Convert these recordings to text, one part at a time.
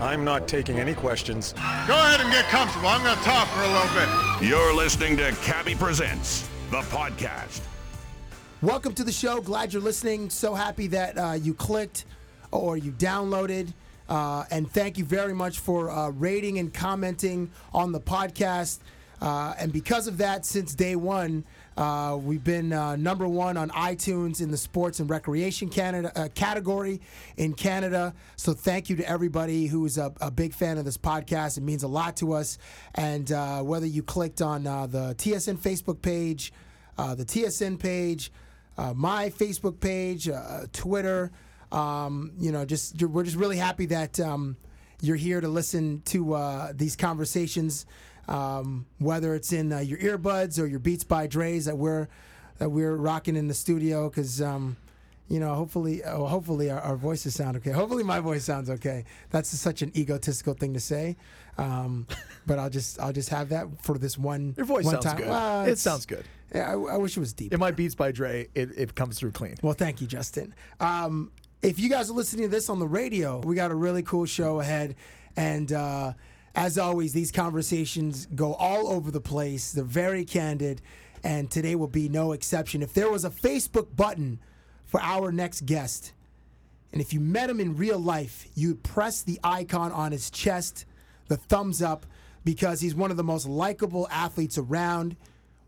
I'm not taking any questions. Go ahead and get comfortable. I'm going to talk for a little bit. You're listening to Cabbie Presents, the podcast. Welcome to the show. Glad you're listening. So happy that uh, you clicked or you downloaded. Uh, and thank you very much for uh, rating and commenting on the podcast. Uh, and because of that, since day one, uh, we've been uh, number one on iTunes in the sports and recreation Canada uh, category in Canada. So thank you to everybody who is a, a big fan of this podcast. It means a lot to us. And uh, whether you clicked on uh, the TSN Facebook page, uh, the TSN page, my Facebook page, Twitter. Um, you know, just we're just really happy that um, you're here to listen to these conversations, um, whether it's in uh, your earbuds or your Beats by Dre's that we're that we're rocking in the studio because. Um, you know, hopefully, oh, hopefully our, our voices sound okay. Hopefully, my voice sounds okay. That's such an egotistical thing to say, um, but I'll just I'll just have that for this one. Your voice one sounds time. good. Well, it sounds good. Yeah, I, I wish it was deep. In my Beats by Dre, it, it comes through clean. Well, thank you, Justin. Um, if you guys are listening to this on the radio, we got a really cool show ahead. And uh, as always, these conversations go all over the place. They're very candid. And today will be no exception. If there was a Facebook button for our next guest, and if you met him in real life, you'd press the icon on his chest, the thumbs up, because he's one of the most likable athletes around.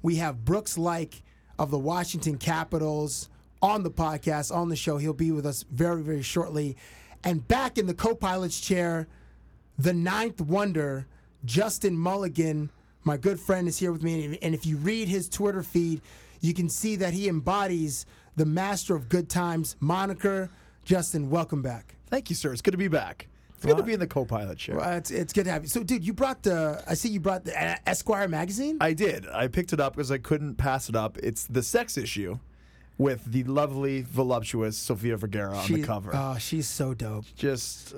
We have Brooks Laich of the Washington Capitals on the podcast, on the show. He'll be with us very, very shortly. And back in the co pilot's chair, the ninth wonder, Justin Mulligan, my good friend, is here with me. And if you read his Twitter feed, you can see that he embodies the master of good times moniker. Justin, welcome back. Thank you, sir. It's good to be back. It's good to be in the co-pilot chair. Well, it's, it's good to have you. So, dude, you brought the, I see you brought the uh, Esquire magazine? I did. I picked it up because I couldn't pass it up. It's the sex issue with the lovely, voluptuous Sofia Vergara on the She- cover. Oh, she's so dope. Just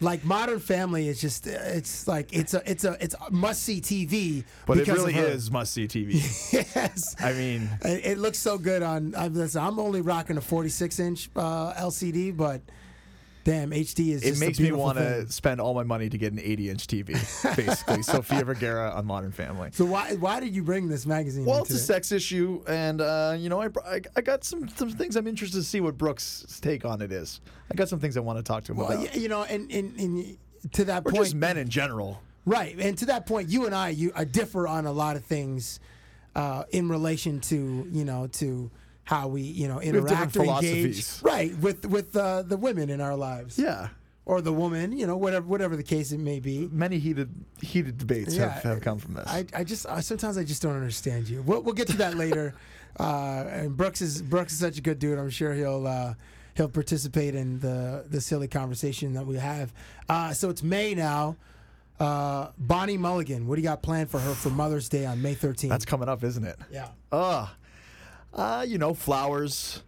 Like Modern Family is just, it's like, it's a, it's a, it's must see TV. but it because really her. is must see TV. yes. I mean, It, it looks so good on. I'm, listen, I'm only rocking a 46 inch uh, LCD, but damn, HD is. it makes me want to spend all my money to get an 80 inch TV, basically. Sofia Vergara on Modern Family. So why why did you bring this magazine? Well, it's a sex issue, and uh, you know, I, I I got some some things I'm interested to see what Brooks' take on it is. I got some things I want to talk to him Well, about, y- you know, and, and, and to that or point, just men in general. right? And to that point, you and I, you I differ on a lot of things uh, in relation to you know to how we you know interact or engage, right? With with uh, the women in our lives, Yeah, or the woman, you know, whatever whatever the case it may be. many heated heated debates Yeah, have, have come from this. I, I just I, sometimes I just don't understand you. We'll, we'll get to that later. Uh, and Brooks is Brooks is such a good dude. I'm sure he'll uh, he'll participate in the the silly conversation that we have. Uh, so it's May now. Uh, Bonnie Mulligan, what do you got planned for her for Mother's Day on May 13th? That's coming up, isn't it? yeah. Uh, uh, you know, flowers.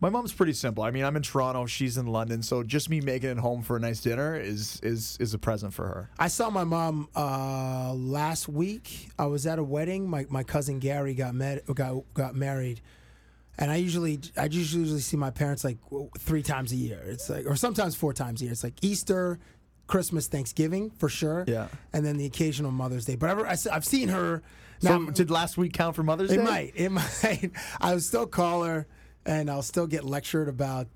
My mom's pretty simple. I mean, I'm in Toronto, she's in London, so just me making it home for a nice dinner is is is a present for her. I saw my mom uh, last week. I was at a wedding. My, my cousin Gary got met got got married, and I usually I just usually see my parents like three times a year. It's like or sometimes four times a year. It's like Easter, Christmas, Thanksgiving for sure. Yeah. and then the occasional Mother's Day. But I've, I, have seen her. So did last week count for Mother's it Day? It might. It might. I'll still call her, and I'll still get lectured about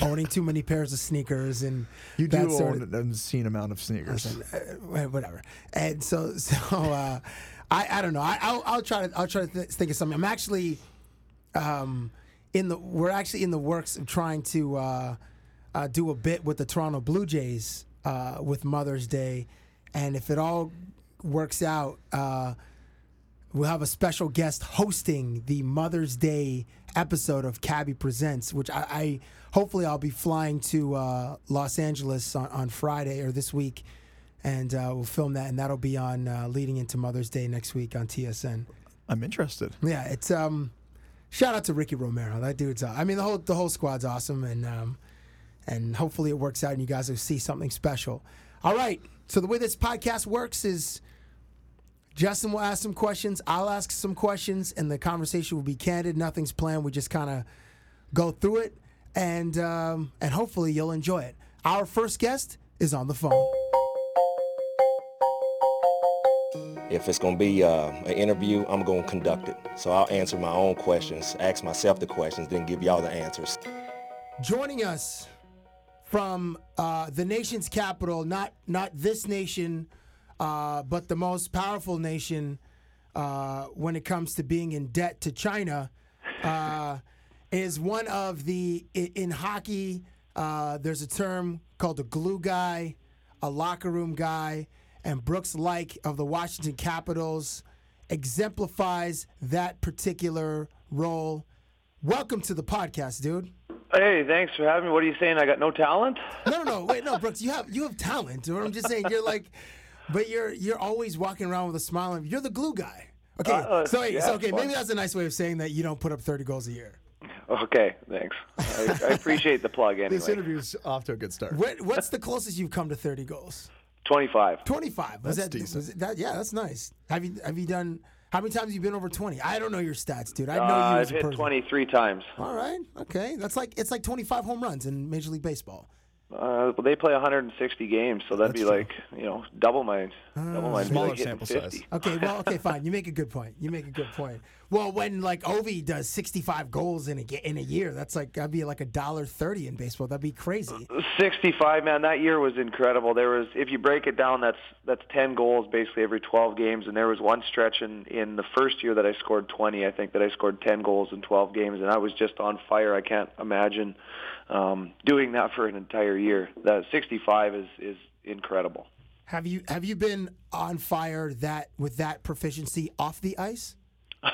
owning too many pairs of sneakers and You do sort own of, an obscene amount of sneakers. uh, whatever. And so, so uh, I, I don't know. I, I'll, I'll try to, I'll try to th- think of something. I'm actually, um, in the, we're actually in the works of trying to uh, uh, do a bit with the Toronto Blue Jays uh, with Mother's Day, and if it all works out, uh, we'll have a special guest hosting the Mother's Day episode of Cabbie Presents, which I, I hopefully I'll be flying to uh, Los Angeles on, on Friday or this week and uh, we'll film that, and that'll be on uh, leading into Mother's Day next week on TSN. I'm interested. Yeah, it's um, shout out to Ricky Romero. That dude's. Uh, I mean, the whole the whole squad's awesome, and um, and hopefully it works out, and you guys will see something special. All right. So the way this podcast works is. Justin will ask some questions. I'll ask some questions, and the conversation will be candid. Nothing's planned. We just kind of go through it, and um, and hopefully you'll enjoy it. Our first guest is on the phone. If it's going to be uh, an interview, I'm going to conduct it. So I'll answer my own questions, ask myself the questions, then give y'all the answers. Joining us from uh, the nation's capital, not not this nation, uh, but the most powerful nation uh, when it comes to being in debt to China, uh, is one of the in hockey. Uh, there's a term called a glue guy, a locker room guy, and Brooks Laich of the Washington Capitals exemplifies that particular role. Welcome to the podcast, dude. Hey, thanks for having me. What are you saying? I got no talent? No, no, no. Wait, no, Brooks. You have you have talent. What I'm just saying, you're like, but you're you're always walking around with a smile. on- You're the glue guy. Okay, Uh, so wait, yeah, so okay, maybe that's a nice way of saying that you don't put up 30 goals a year. Okay, thanks. I, I appreciate the plug This anyway. interview's off to a good start. What, what's the closest you've come to 30 goals? 25. 25. Was That's that, decent. was that yeah, that's nice. Have you have you done? How many times have you been over 20? I don't know your stats, dude. I know Uh, you I've hit person. 23 times. All right, okay. That's like it's like 25 home runs in Major League Baseball. Uh, well, they play 160 games, so that'd That's be true. like, you know, double my, double my Smaller like sample 50. size. Okay, well, okay, fine. You make a good point. You make a good point. Well, when like Ovi does 65 goals in a in a year, that's like that'd be like a dollar thirty in baseball. That'd be crazy. 65, man. That year was incredible. There was, if you break it down, that's that's 10 goals basically every 12 games. And there was one stretch in in the first year that I scored 20. I think that I scored 10 goals in 12 games, and I was just on fire. I can't imagine um, doing that for an entire year. That 65 is is incredible. Have you have you been on fire that with that proficiency off the ice?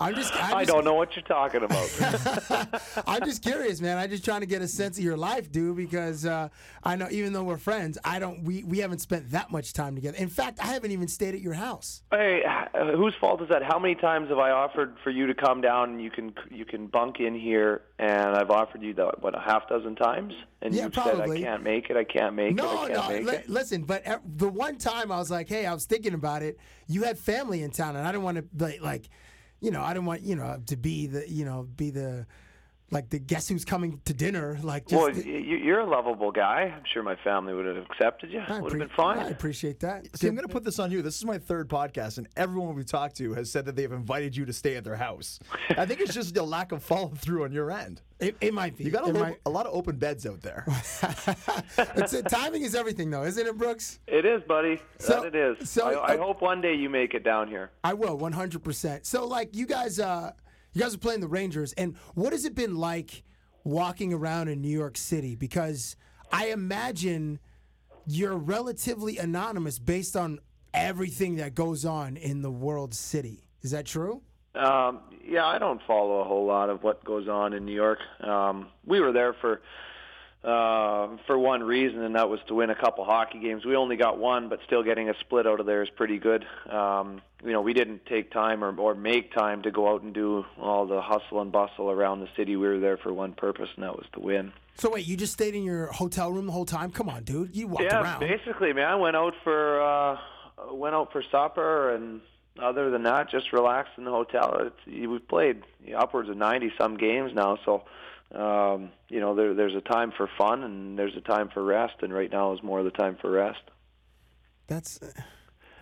I'm just. I'm I don't know what you're talking about. I'm just curious, man. I'm just trying to get a sense of your life, dude, because uh, I know even though we're friends, I don't. We we haven't spent that much time together. In fact, I haven't even stayed at your house. Hey, whose fault is that? How many times have I offered for you to come down and you can you can bunk in here? And I've offered you that what a half dozen times, and Yeah, you've said I can't make it. I can't make it. No, I can't no. make li- it. listen, but the one time I was like, "Hey, I was thinking about it. You had family in town, and I didn't want to like, like, you know, I didn't want you know to be the you know be the like the guess who's coming to dinner. Like, just Well, y- y- you're a lovable guy. I'm sure my family would have accepted you. I Would have appre- been fine. I appreciate that. See, I'm going to put this on you. This is my third podcast, and everyone we've talked to has said that they've invited you to stay at their house. I think it's just a lack of follow through on your end. It, it might be. You got a, It lo- might- a lot of open beds out there. it's, uh, timing is everything, though, isn't it, Brooks? It is, buddy. So- that it is. so, I, I uh, hope one day you make it down here. I will, 100%. So, like, you guys, uh, you guys are playing the Rangers, and what has it been like walking around in New York City? Because I imagine you're relatively anonymous based on everything that goes on in the world city. Is that true? Um, yeah, I don't follow a whole lot of what goes on in New York. Um, we were there for uh, for one reason, and that was to win a couple hockey games. We only got one, but still getting a split out of there is pretty good. Um, you know, we didn't take time or, or make time to go out and do all the hustle and bustle around the city. We were there for one purpose, and that was to win. So, wait, you just stayed in your hotel room the whole time? Come on, dude. You walked yeah, around. basically, man. I went out for uh, went out for supper, and other than that, just relaxed in the hotel. It's, we've played upwards of ninety some games now, so um, you know there, there's a time for fun and there's a time for rest, and right now is more of the time for rest. That's.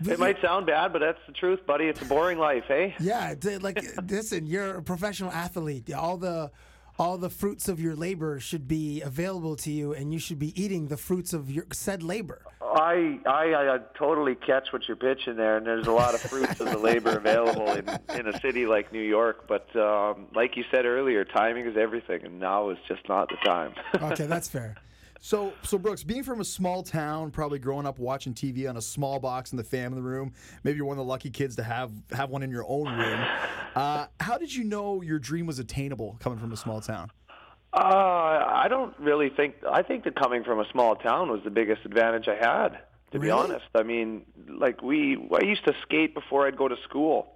It might sound bad, but that's the truth, buddy. It's a boring life, eh? Yeah, like listen, you're a professional athlete. All the all the fruits of your labor should be available to you, and you should be eating the fruits of your said labor. I, I I totally catch what you're pitching there, and there's a lot of fruits of the labor available in in a city like New York. But um, like you said earlier, timing is everything, and now is just not the time. Okay, that's fair. So, so Brooks, being from a small town, probably growing up watching TV on a small box in the family room, maybe you're one of the lucky kids to have have one in your own room. Uh, how did you know your dream was attainable coming from a small town? Uh, I don't really think. I think that coming from a small town was the biggest advantage I had. To be honest, I mean, like we, I used to skate before I'd go to school.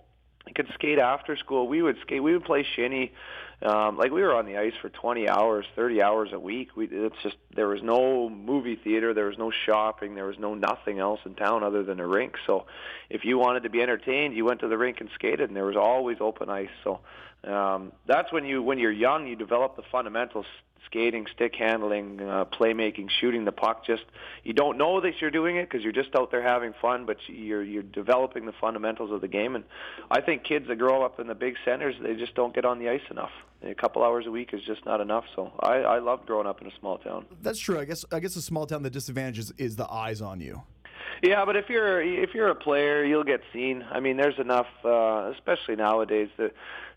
I could skate after school. We would skate. We would play shinny. Um, like we were on the ice for 20 hours, 30 hours a week. We, it's just there was no movie theater, there was no shopping, there was no nothing else in town other than a rink. So, if you wanted to be entertained, you went to the rink and skated, and there was always open ice. So, um, that's when you, when you're young, you develop the fundamentals: skating, stick handling, uh, playmaking, shooting the puck. Just you don't know that you're doing it because you're just out there having fun, but you're you're developing the fundamentals of the game. And I think kids that grow up in the big centers, they just don't get on the ice enough. A couple hours a week is just not enough. So I, I loved growing up in a small town. That's true. I guess I guess a small town the disadvantage is, is the eyes on you. Yeah, but if you're if you're a player, you'll get seen. I mean, there's enough, uh, especially nowadays. That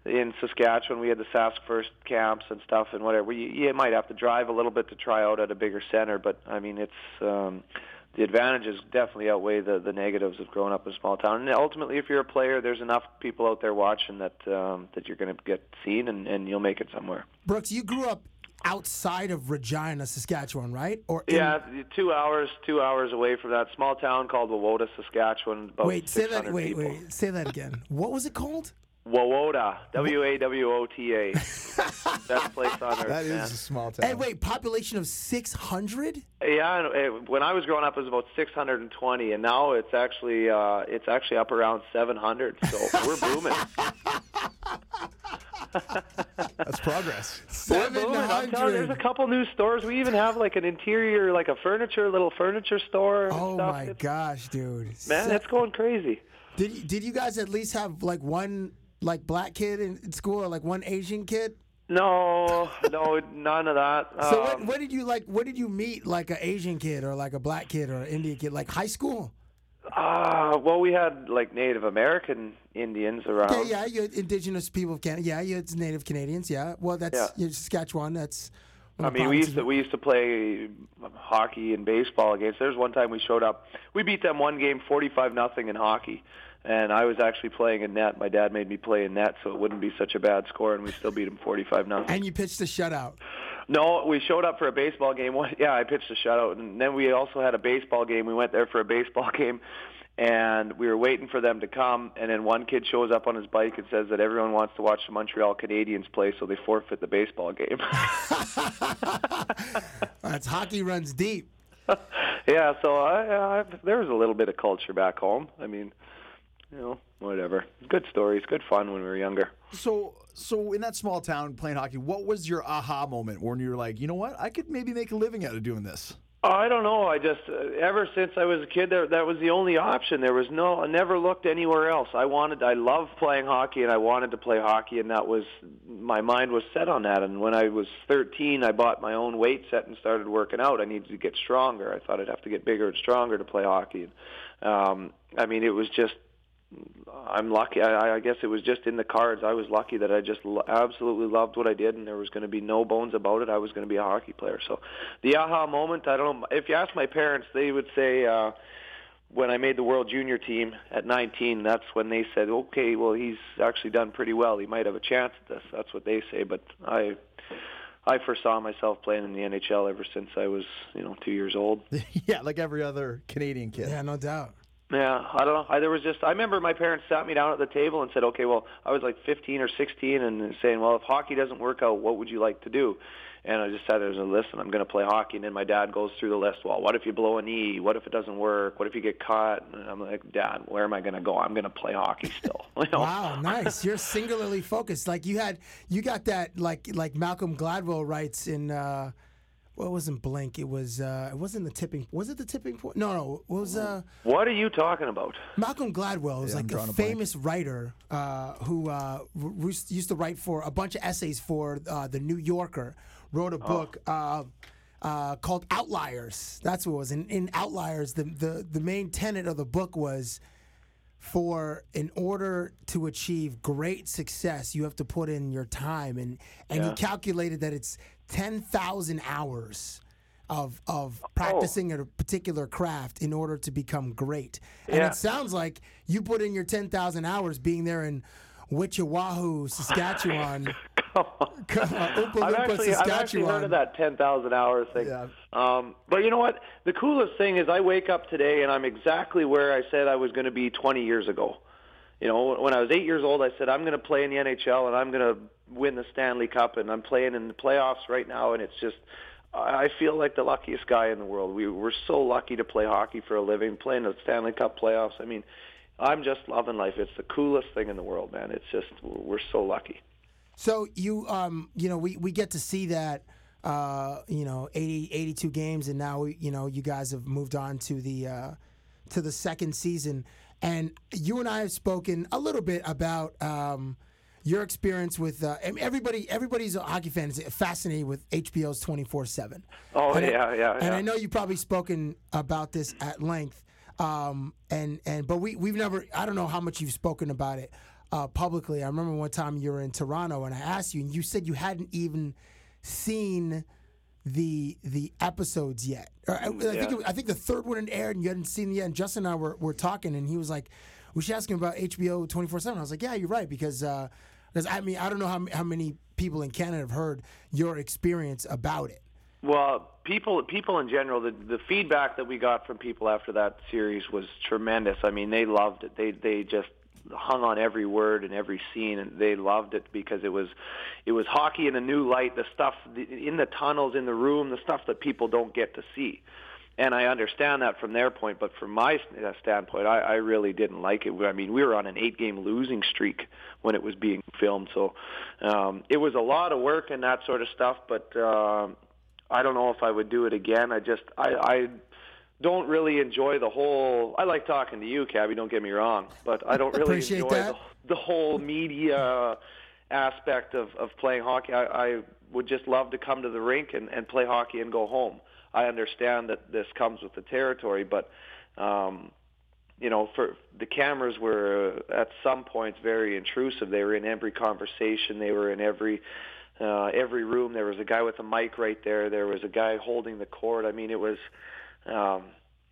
in Saskatchewan, we had the Sask First camps and stuff and whatever. You, you might have to drive a little bit to try out at a bigger center, but I mean, it's um, the advantages definitely outweigh the the negatives of growing up in a small town. And ultimately, if you're a player, there's enough people out there watching that um, that you're going to get seen and, and you'll make it somewhere. Brooks, you grew up outside of Regina, Saskatchewan, right? Or in- Yeah, two hours two hours away from that small town called Wawota, Saskatchewan. Wait, say that. Wait, people. wait. Say that again. What was it called? Wawota, W A W O T A. Best place on earth. That is man. a small town. And wait, population of six hundred? Yeah, and it, when I was growing up, it was about 620, and now it's actually uh, it's actually up around 700. So we're booming. That's progress. We're booming. I'm telling you, there's a couple new stores. We even have like an interior, like a furniture, little furniture store. Oh stuff. my It's- gosh, dude! Man, Se- it's going crazy. did did you guys at least have like one like black kid in, in school or like one Asian kid? No, no, none of that. So Um, what, what did you like? What did you meet like an Asian kid or like a black kid or an Indian kid? Like high school? uh, well, we had like Native American Indians around. Yeah, yeah, you had indigenous people of Canada. Yeah, you had Native Canadians. Yeah, well, that's Yeah. you're Saskatchewan. That's. I mean, we used to we used to play um, hockey and baseball against. There's one time we showed up. We beat them one game, 45 nothing in hockey, and I was actually playing in net. My dad made me play in net, so it wouldn't be such a bad score, and we still beat them 45 nothing. And you pitched a shutout. No, we showed up for a baseball game. Yeah, I pitched a shutout, and then we also had a baseball game. We went there for a baseball game, and we were waiting for them to come. And then one kid shows up on his bike and says that everyone wants to watch the Montreal Canadiens play, so they forfeit the baseball game. That's hockey runs deep. yeah, so I, I there was a little bit of culture back home. I mean, you know, whatever. Good stories, good fun when we were younger. So, so in that small town playing hockey, what was your aha moment when you were like, you know what, I could maybe make a living out of doing this? Oh, I don't know. I just uh, ever since I was a kid, there, that was the only option. There was no. I never looked anywhere else. I wanted. I loved playing hockey, and I wanted to play hockey, and that was my mind was set on that. And when I was 13, I bought my own weight set and started working out. I needed to get stronger. I thought I'd have to get bigger and stronger to play hockey. Um, I mean, it was just I'm lucky. I, I guess it was just in the cards. I was lucky that I just lo- absolutely loved what I did, and there was going to be no bones about it. I was going to be a hockey player. So, the aha moment. I don't know. If you ask my parents, they would say uh, when I made the World Junior team at 19. That's when they said, "Okay, well, he's actually done pretty well. He might have a chance at this." That's what they say. But I. I foresaw myself playing in the NHL ever since I was, you know, two years old. yeah, like every other Canadian kid. Yeah, no doubt. Yeah, I don't know. I, there was just I remember my parents sat me down at the table and said, "Okay, well, I was like 15 or 16, and saying, well, if hockey doesn't work out, what would you like to do?" And I just sat there and said, "Listen, I'm going to play hockey." And then my dad goes through the list. Well, what if you blow a knee? What if it doesn't work? What if you get caught? And I'm like, Dad, where am I going to go? I'm going to play hockey still. You know? Wow, nice. You're singularly focused. Like you had, you got that. Like like Malcolm Gladwell writes in. Uh, well, it wasn't blank. It was. Uh, it wasn't the tipping. Was it the tipping point? No, no. It was. Uh, What are you talking about? Malcolm Gladwell is Yeah, like a drawing a blank. famous writer uh, who uh, r- r- used to write for a bunch of essays for uh, the New Yorker. Wrote a book uh, uh, called Outliers. That's what it was. In, in Outliers, the, the the main tenet of the book was for in order to achieve great success, you have to put in your time, and and he calculated that it's ten thousand hours of of practicing a particular craft in order to become great. And Yeah. it sounds like you put in your ten thousand hours being there in Witchawahu, Saskatchewan. Oompa I've actually, I've actually heard of that 10,000 hours thing. Yeah. Um, but you know what? The coolest thing is I wake up today and I'm exactly where I said I was going to be 20 years ago. You know, when I was eight years old, I said I'm going to play in the NHL and I'm going to win the Stanley Cup, and I'm playing in the playoffs right now, and it's just. I feel like the luckiest guy in the world. We we're so lucky to play hockey for a living, playing the Stanley Cup playoffs. I mean, I'm just loving life. It's the coolest thing in the world, man. It's just we're so lucky. So you, um, you know, we, we get to see that, uh, you know, 80, 82 games, and now you know you guys have moved on to the uh, to the second season, and you and I have spoken a little bit about um, your experience with uh, everybody. Everybody's a hockey fan is fascinated with HBO's twenty four seven. Oh And I- yeah, yeah, And yeah. I know you've probably spoken about this at length. Um, and and but we we've never. I don't know how much you've spoken about it uh, publicly. I remember one time you were in Toronto and I asked you, and you said you hadn't even seen the the episodes yet. Or I, I think it, I think the third one had aired and you hadn't seen it yet. And Justin and I were, were talking, and he was like, "We should ask him about HBO twenty four 7 I was like, "Yeah, you're right," because uh, because I mean I don't know how how many people in Canada have heard your experience about it. Well, people people in general, the the feedback that we got from people after that series was tremendous. I mean, they loved it. They they just hung on every word and every scene, and they loved it because it was it was hockey in a new light. The stuff in the tunnels, in the room, the stuff that people don't get to see. And I understand that from their point, but from my uh, standpoint, I, I really didn't like it. I mean, we were on an eight-game losing streak when it was being filmed, so um, it was a lot of work and that sort of stuff. But um, I don't know if I would do it again. I just I, I don't really enjoy the whole. I like talking to you, Cabbie. Don't get me wrong, but I don't really enjoy the, the whole media aspect of of playing hockey. I, I would just love to come to the rink and, and play hockey and go home. I understand that this comes with the territory, but um, you know, for the cameras were uh, at some points very intrusive. They were in every conversation. They were in every uh, every room. There was a guy with a mic right there. There was a guy holding the cord. I mean, it was um,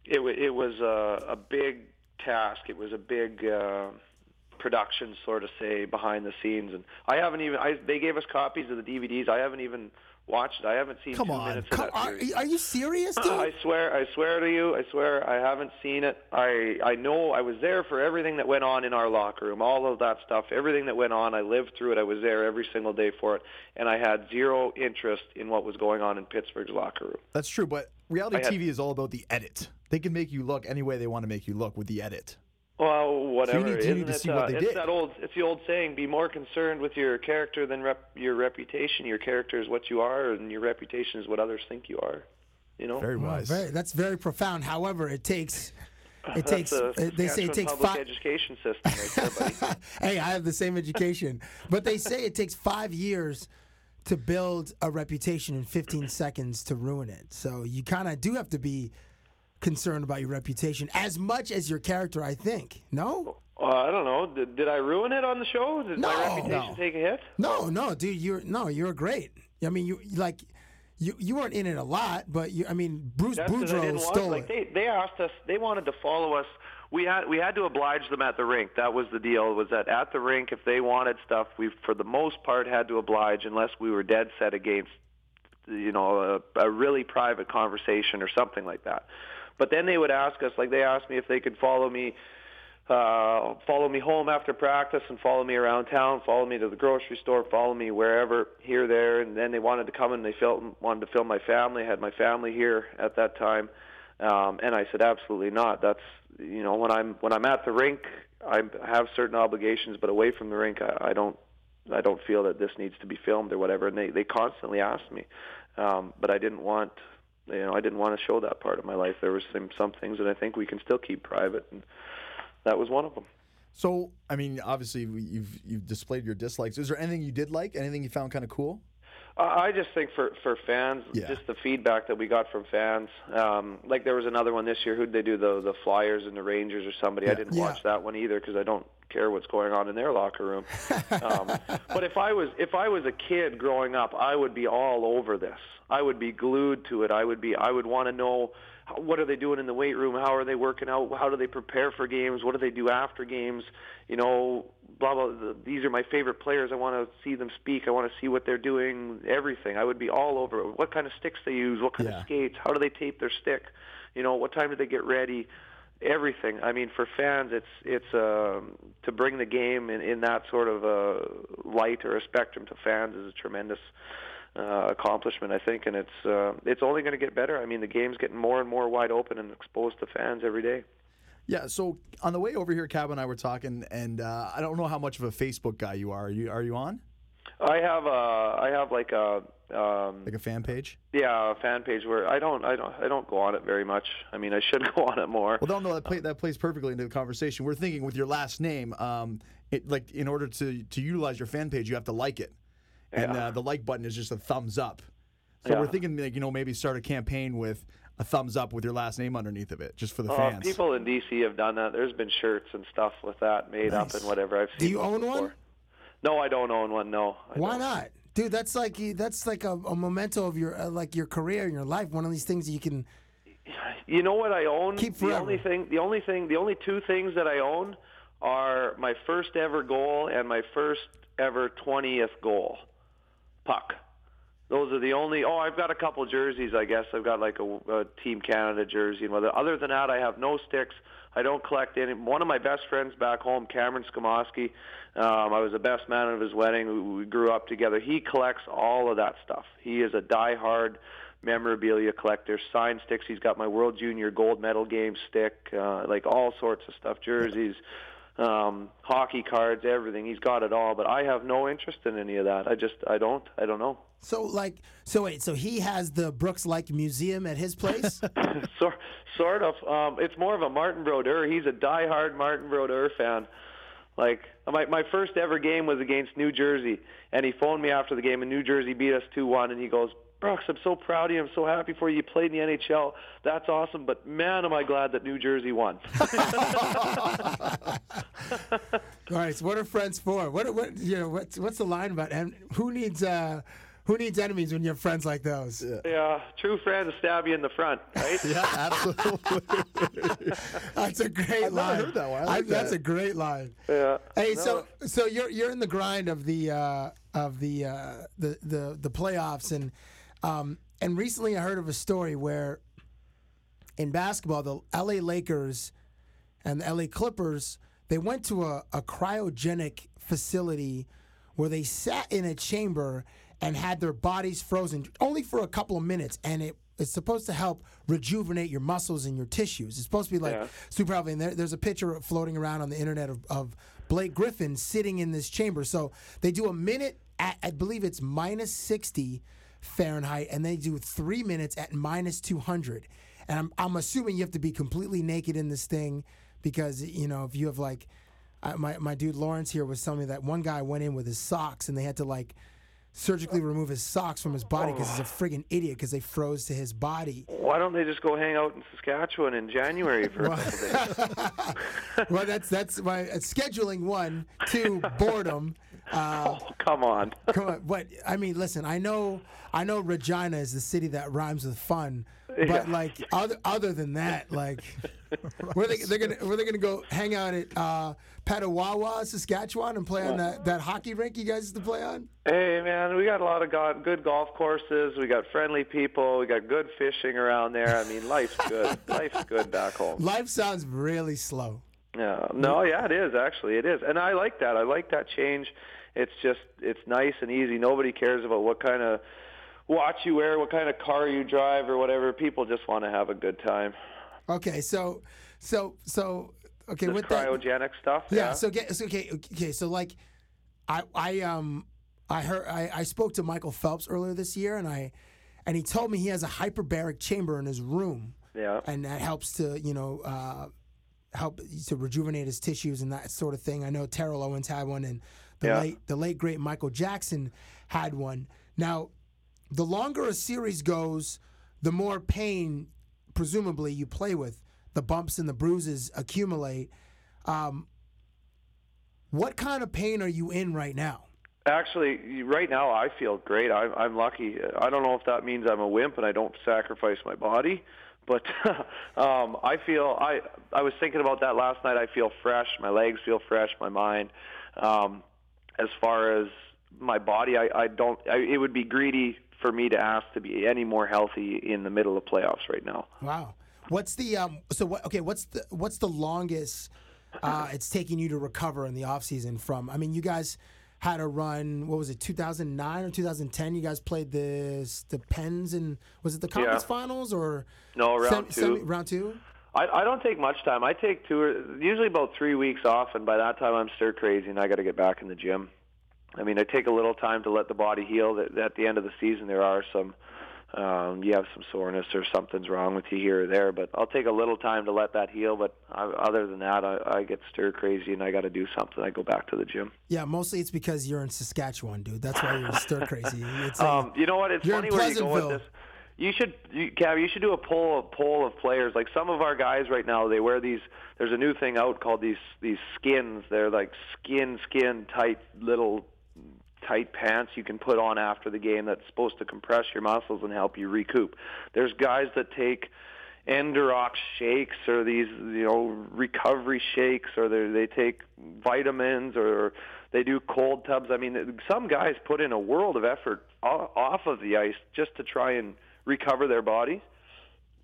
it, wa it was a, a big task. It was a big uh, production, sort of say, behind the scenes. And I haven't even. I, they gave us copies of the DVDs. I haven't even watched it. I haven't seen Come two on, minutes of Come- that are, series. are you serious, dude? I swear, I swear to you, I swear, I haven't seen it. I I know I was there for everything that went on in our locker room, all of that stuff, everything that went on. I lived through it. I was there every single day for it, and I had zero interest in what was going on in Pittsburgh's locker room. That's true, but reality had- TV is all about the edit. They can make you look any way they want to make you look with the edit. Well, whatever. need- you Isn't need to it, see what uh, they it's did. that old. It's the old saying: "Be more concerned with your character than rep, your reputation. Your character is what you are, and your reputation is what others think you are." You know. Very Wow, wise. very, that's very profound. However, it takes it takes the uh, they say it takes five. education system right there, buddy. hey, I have the same education, but they say it takes five years to build a reputation in 15 seconds to ruin it. So you kind of do have to be concerned about your reputation as much as your character. I think. No. Uh, I don't know. Did, did I ruin it on the show? Did my reputation No. take a hit? No, no, dude, you're no, you're great. I mean, you like you you weren't in it a lot, but you. I mean, Bruce That's Boudreau stole like it. they they asked us. They wanted to follow us. We had we had to oblige them at the rink. That was the deal. Was that at the rink, if they wanted stuff, we for the most part had to oblige, unless we were dead set against, you know, a, a really private conversation or something like that. But then they would ask us, like they asked me if they could follow me uh, follow me home after practice and follow me around town, follow me to the grocery store, follow me wherever, here, there, and then they wanted to come and they felt wanted to film my family. I had my family here at that time, um, and I said absolutely not. That's you know when I'm when I'm at the rink, I have certain obligations, but away from the rink, I, I don't I don't feel that this needs to be filmed or whatever. And they they constantly asked me, um, but I didn't want you know I didn't want to show that part of my life. There were some some things that I think we can still keep private and that was one of them. So, I mean, obviously, you've you've displayed your dislikes. Is there anything you did like? Anything you found kind of cool? I just think for for fans, Yeah. just the feedback that we got from fans. Um, like there was another one this year. Who'd they do the the Flyers and the Rangers or somebody? I didn't Yeah. watch that one either because I don't care what's going on in their locker room. Um, but if I was if I was a kid growing up, I would be all over this. I would be glued to it. I would be I would want to know what are they doing in the weight room? How are they working out? How do they prepare for games? What do they do after games? You know, blah blah. The, these are my favorite players. I want to see them speak. I want to see what they're doing. Everything. I would be all over it. What kind of sticks they use? What kind Yeah. of skates? How do they tape their stick? You know, what time do they get ready? Everything. I mean, for fans, it's it's um, to bring the game in, in that sort of a light or a spectrum to fans is a tremendous uh, accomplishment, I think, and it's uh, it's only going to get better. I mean, the game's getting more and more wide open and exposed to fans every day. Yeah. So on the way over here, Cab and I were talking, and uh, I don't know how much of a Facebook guy you are. Are you are you on I have a I have like a um, like a fan page? yeah a fan page where I don't I don't I don't go on it very much. I mean, I should go on it more. Well, no, no, that play, that plays perfectly into the conversation. We're thinking with your last name, um, it, like in order to to utilize your fan page, you have to like it, and Yeah. uh, the like button is just a thumbs up. So we're thinking, like, you know, maybe start a campaign with a thumbs up with your last name underneath of it, just for the Uh, fans. people in DC have done that. There's been shirts and stuff with that made up and whatever. I've seen. Do you own one? No, I don't own one. No. I Why don't. not, dude? That's like that's like a, a memento of your uh, like your career and your life. One of these things that you can. You know what I own? Keep the only thing, the only thing, the only two things that I own are my first ever goal and my first ever 20th goal. Puck. Those are the only. Oh, I've got a couple jerseys. I guess I've got like a, a Team Canada jersey and whether. Other than that, I have no sticks. I don't collect any. One of my best friends back home, Cameron Skamoski, um, I was the best man of his wedding. We, we grew up together. He collects all of that stuff. He is a diehard memorabilia collector, signed sticks. He's got my World Junior gold medal game stick, uh, like all sorts of stuff, jerseys, um, hockey cards, everything. He's got it all, but I have no interest in any of that. I just, I don't, I don't know. So like, so wait, so he has the Brooks Laich Museum at his place. sort, sort of. Um, it's more of a Martin Brodeur. He's a diehard Martin Brodeur fan. Like my my first ever game was against New Jersey, and he phoned me after the game, and New Jersey beat us two one, and he goes, Brooks, I'm so proud of you. I'm so happy for you. You played in the NHL. That's awesome. But man, am I glad that New Jersey won. All right, so what are friends for? What what you know? What's what's the line about? And who needs uh who needs enemies when you have friends like those? yeah, true friends stab you in the front, right? yeah, absolutely. That's a great I've never line. heard that one. I like That's that. a great line. Yeah. Hey, so so you're you're in the grind of the uh, of the uh, the the the playoffs, and um, and recently I heard of a story where in basketball the L.A. Lakers and the L.A. Clippers they went to a, a cryogenic facility where they sat in a chamber and had their bodies frozen only for a couple of minutes, and it it's supposed to help rejuvenate your muscles and your tissues. It's supposed to be like Yeah. super healthy. And there, there's a picture floating around on the internet of, of Blake Griffin sitting in this chamber. So they do a minute at, I believe it's minus 60 Fahrenheit, and they do three minutes at minus 200. And I'm, I'm assuming you have to be completely naked in this thing because, you know, if you have like, uh, my, my dude Lawrence here was telling me that one guy went in with his socks and they had to like surgically remove his socks from his body because he's a friggin' idiot because they froze to his body. Why don't they just go hang out in Saskatchewan in January for a couple days? well, that's that's my uh, scheduling one, two boredom. Uh, oh, come on. come on, but I mean, listen, I know, I know Regina is the city that rhymes with fun, but Yeah. like other other than that, like where they they're gonna where they gonna go hang out at uh, Petawawa, Saskatchewan, and play on that, that hockey rink you guys used to play on? Hey man, we got a lot of go- good golf courses. We got friendly people. We got good fishing around there. I mean, life's good. life's good back home. Life sounds really slow. Yeah. No, yeah, it is actually. It is, and I like that. I like that change. It's just it's nice and easy. Nobody cares about what kind of watch you wear, what kind of car you drive, or whatever. People just want to have a good time. Okay, so so so okay This with that. cryogenic stuff. Yeah. So get so, okay. Okay. So like, I I um I heard I, I spoke to Michael Phelps earlier this year, and I and he told me he has a hyperbaric chamber in his room, yeah. and that helps to you know uh, help to rejuvenate his tissues and that sort of thing. I know Terrell Owens had one, and the Yeah. late the late great Michael Jackson had one. Now, the longer a series goes, the more pain, presumably, you play with. The bumps and the bruises accumulate. Um, What kind of pain are you in right now? Actually, right now I feel great. I'm, I'm lucky. I don't know if that means I'm a wimp and I don't sacrifice my body, but um, I feel I I was thinking about that last night. I feel fresh. My legs feel fresh. My mind. Um, as far as my body, I, I don't. I, it would be greedy for me to ask to be any more healthy in the middle of playoffs right now. Wow. What's the um? So what? Okay. What's the what's the longest uh, it's taking you to recover in the off season from? I mean, you guys had a run. What was it? 2009 or 2010? You guys played the the Pens and was it the conference Yeah. finals or No, round sem- semi- two. round two. I, I don't take much time. I take two, or, usually about three weeks off, and by that time I'm stir crazy, and I got to get back in the gym. I mean, I take a little time to let the body heal. That at the end of the season, there are some, um, you have some soreness or something's wrong with you here or there, but I'll take a little time to let that heal. But I, other than that, I, I get stir crazy, and I got to do something. I go back to the gym. Yeah, mostly it's because you're in Saskatchewan, dude. That's why you're stir crazy. It's like- Um, you know what? It's funny where you go with this. You should, you, Cav, you should do a poll, a poll of players. Like some of our guys right now, they wear these. There's a new thing out called these these skins. They're like skin, skin tight little tight pants you can put on after the game that's supposed to compress your muscles and help you recoup. There's guys that take Endurox shakes or these you know recovery shakes or they they take vitamins or they do cold tubs. I mean, some guys put in a world of effort off of the ice just to try and recover their bodies.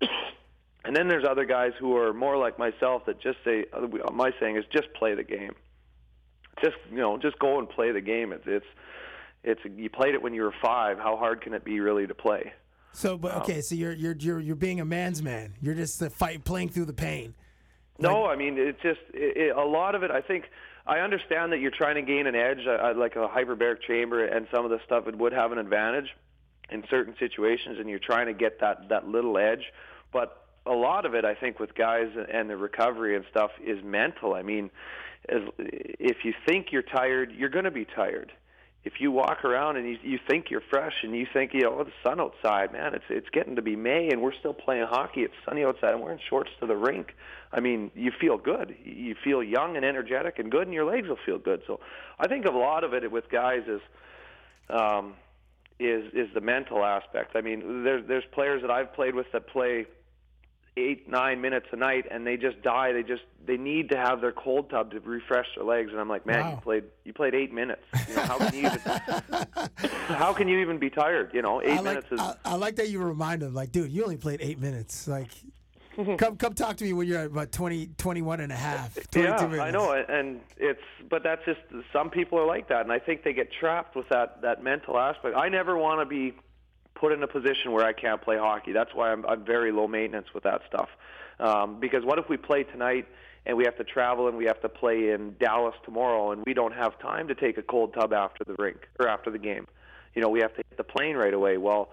and then there's other guys who are more like myself that just say my saying is just play the game. Just you know, just go and play the game. It's it's it's you played it when you were 5. How hard can it be really to play? so, but okay, so you're you're you're you're being a man's man. You're just uh, fight playing through the pain. No, I mean it's just it, it, a lot of it. I think I understand that you're trying to gain an edge, uh, like a hyperbaric chamber, and some of the stuff it would have an advantage in certain situations, and you're trying to get that that little edge. But a lot of it, I think, with guys and the recovery and stuff is mental. I mean, as, if you think you're tired, you're going to be tired. If you walk around and you, you think you're fresh and you think, you know, oh, the sun outside, man, it's it's getting to be May and we're still playing hockey. It's sunny outside. I'm wearing shorts to the rink. I mean, you feel good. You feel young and energetic and good, and your legs will feel good. So, I think a lot of it with guys is um, is is the mental aspect. I mean, there's there's players that I've played with that play eight nine minutes a night and they just die they just they need to have their cold tub to refresh their legs and i'm like man Wow. you played you played eight minutes you know how can you even how can you even be tired you know eight I like minutes is I, I like that you remind them, like, dude, you only played eight minutes. Like, come come talk to me when you're at about 20, 21 and a half, 22 yeah i know and it's but that's just some people are like that and i think they get trapped with that that mental aspect i never want to be put in a position where I can't play hockey. That's why I'm, I'm very low maintenance with that stuff. Um, because what if we play tonight and we have to travel and we have to play in Dallas tomorrow and we don't have time to take a cold tub after the rink or after the game? You know, we have to hit the plane right away. Well,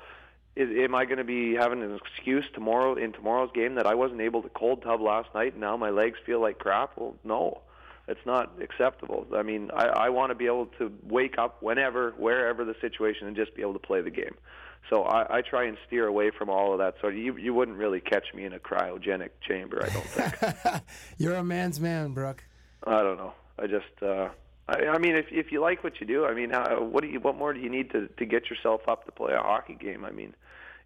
is, am I going to be having an excuse tomorrow in tomorrow's game that I wasn't able to cold tub last night and now my legs feel like crap? Well, no. It's not acceptable. I mean, I, I want to be able to wake up whenever, wherever the situation, and just be able to play the game. So I, I try and steer away from all of that. So you you wouldn't really catch me in a cryogenic chamber. I don't think. You're a man's man, Brooke. I don't know. I just. Uh, I, I mean, if if you like what you do, I mean, how, what do you? What more do you need to to get yourself up to play a hockey game? I mean,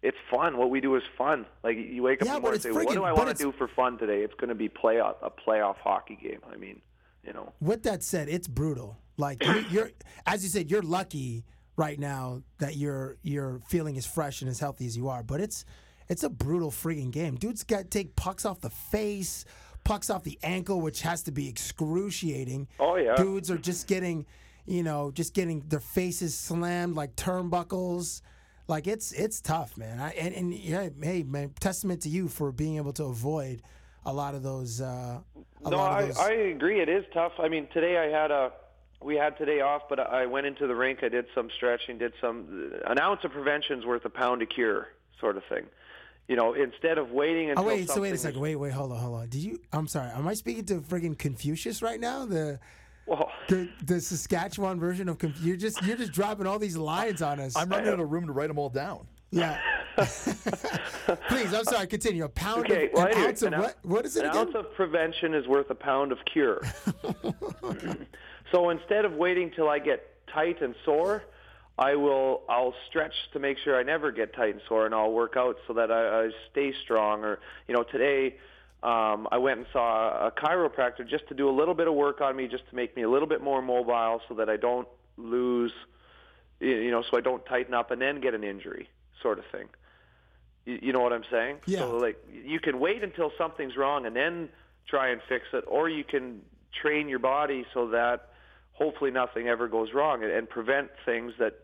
it's fun. What we do is fun. Like you wake up Yeah, in the morning and say, "What do I want to do for fun today?" It's going to be play a, playoff hockey game. I mean, you know. With that said, it's brutal. Like you, you're, as you said, you're lucky right now that you're you're feeling as fresh and as healthy as you are. But it's it's a brutal frigging game. Dudes got take pucks off the face, pucks off the ankle, which has to be excruciating. Oh, yeah. Dudes are just getting, you know, just getting their faces slammed like turnbuckles. Like it's it's tough, man. I, and and yeah, hey, man, testament to you for being able to avoid a lot of those. Uh, a no, lot I, those. I agree. It is tough. I mean, today I had a we had today off, but I went into the rink. I did some stretching, did some an ounce of prevention's worth a pound of cure, sort of thing. You know, instead of waiting Oh until wait, so wait a second. Wait, wait, hold on, hold on. Did you? I'm sorry. Am I speaking to friggin' Confucius right now? The Well, the, the Saskatchewan version of Conf- you're just you're just dropping all these lines on us. I'm running out of room to write them all down. yeah. Please, I'm sorry. Continue. A pound Okay, of well, an anyway, ounce of an what? What is it an again? ounce of prevention is worth a pound of cure. So instead of waiting till I get tight and sore, I will I'll stretch to make sure I never get tight and sore, and I'll work out so that I, I stay strong. Or you know, today um, I went and saw a chiropractor just to do a little bit of work on me, just to make me a little bit more mobile, so that I don't lose, you know, so I don't tighten up and then get an injury, sort of thing. You, you know what I'm saying? Yeah. So like you can wait until something's wrong and then try and fix it, or you can train your body so that hopefully nothing ever goes wrong and, and prevent things that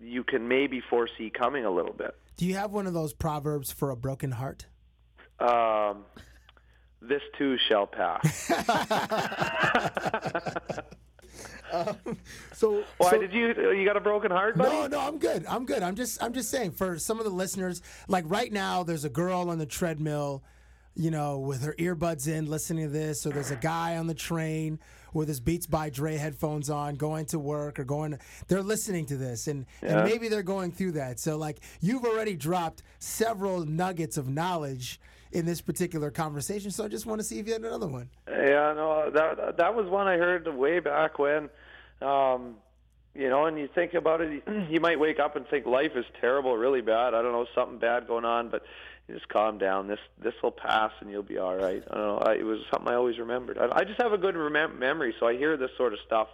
you can maybe foresee coming a little bit. Do you have one of those proverbs for a broken heart? Um, this too shall pass. Um, so Why so- did you? You got a broken heart, buddy? No, no, I'm good. I'm good. I'm just I'm just saying for some of the listeners, like right now there's a girl on the treadmill, you know, with her earbuds in listening to this, or there's a guy on the train with his Beats by Dre headphones on going to work or going they're listening to this and Yeah. and maybe they're going through that. So like you've already dropped several nuggets of knowledge in this particular conversation, so I just want to see if you had another one. Yeah, no, that that was one I heard way back when. Um, you know, and you think about it, you might wake up and think life is terrible, really bad. I don't know, something bad going on, but you just calm down. This this will pass, and you'll be all right. I don't know. I, it was something I always remembered. I, I just have a good remem- memory, so I hear this sort of stuff,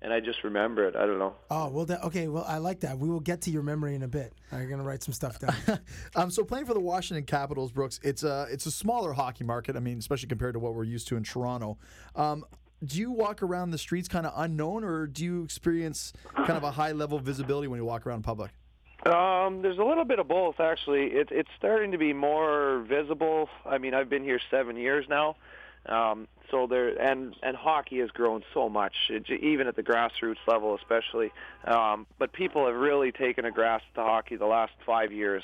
and I just remember it. I don't know. Oh well, that, okay. Well, I like that. We will get to your memory in a bit. I'm gonna write some stuff down. Um, so playing for the Washington Capitals, Brooks, it's a it's a smaller hockey market. I mean, especially compared to what we're used to in Toronto. Um, do you walk around the streets kind of unknown, or do you experience kind of a high level visibility when you walk around in public? Um, there's a little bit of both, actually. It, it's starting to be more visible. I mean, I've been here seven years now, um, so there and and hockey has grown so much, it, even at the grassroots level, especially. Um, but people have really taken a grasp to hockey the last five years.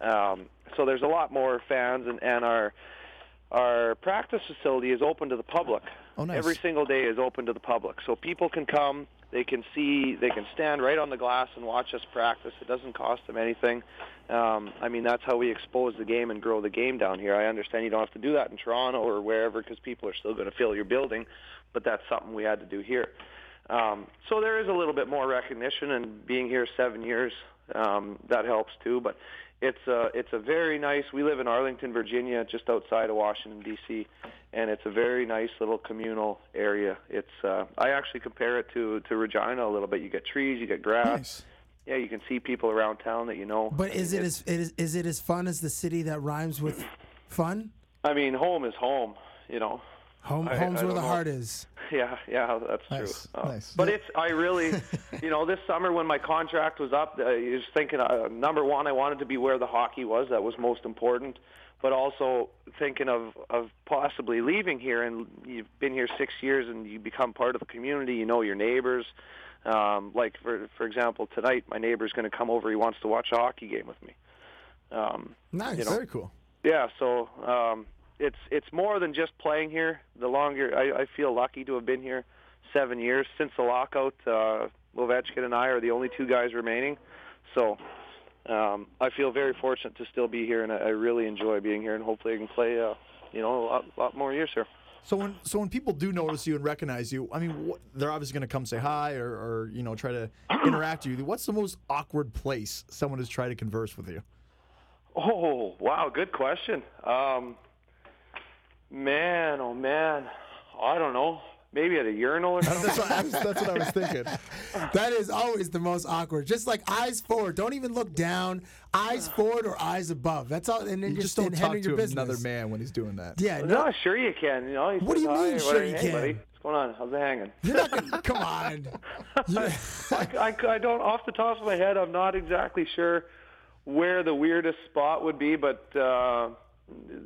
Um, so there's a lot more fans, and, and our our practice facility is open to the public. Oh, nice. Every single day is open to the public, so people can come. They can see. They can stand right on the glass and watch us practice. It doesn't cost them anything. Um, I mean, that's how we expose the game and grow the game down here. I understand you don't have to do that in Toronto or wherever because people are still going to fill your building, but that's something we had to do here. Um, so there is a little bit more recognition, and being here seven years, um, that helps too. But it's a it's a very nice. We live in Arlington, Virginia, just outside of Washington D.C., and it's a very nice little communal area. It's uh, I actually compare it to to Regina a little bit. You get trees, you get grass. Nice. Yeah, you can see people around town that you know. But is it as is, is it as fun as the city that rhymes with fun? I mean, home is home. You know. Home, I- home's I where the know. heart is. Yeah, yeah, that's Nice, true. Uh, nice. But it's I really, you know, this summer when my contract was up, I was thinking uh, number one, I wanted to be where the hockey was. That was most important. But also thinking of of possibly leaving here, and you've been here six years, and you become part of the community. You know your neighbors. Um, like for for example, tonight my neighbor's going to come over. He wants to watch a hockey game with me. Um, Nice. you know, Very cool. yeah, so um, it's it's more than just playing here. The longer I, I feel lucky to have been here seven years since the lockout. Uh, Ovechkin and I are the only two guys remaining, so um, I feel very fortunate to still be here, and I, I really enjoy being here. And hopefully, I can play, uh, you know, a lot, lot more years here. So when so when people do notice you and recognize you, I mean, what, they're obviously going to come say hi or, or you know try to interact with you. What's the most awkward place someone has tried to converse with you? Oh wow, good question. Um, man, oh man, I don't know. Maybe at a urinal or something. That's what I was, that's what I was thinking. That is always the most awkward. Just like eyes forward. Don't even look down. Eyes forward or eyes above. That's all. And then You just, just don't and talk handle your to business. another man when he's doing that. Yeah. No, No, sure you can. You know, he What do says you mean, or sure you hey, can? buddy, what's going on? How's it hanging? you're not gonna. come on. You- I, I, I don't, off the top of my head, I'm not exactly sure where the weirdest spot would be, but uh,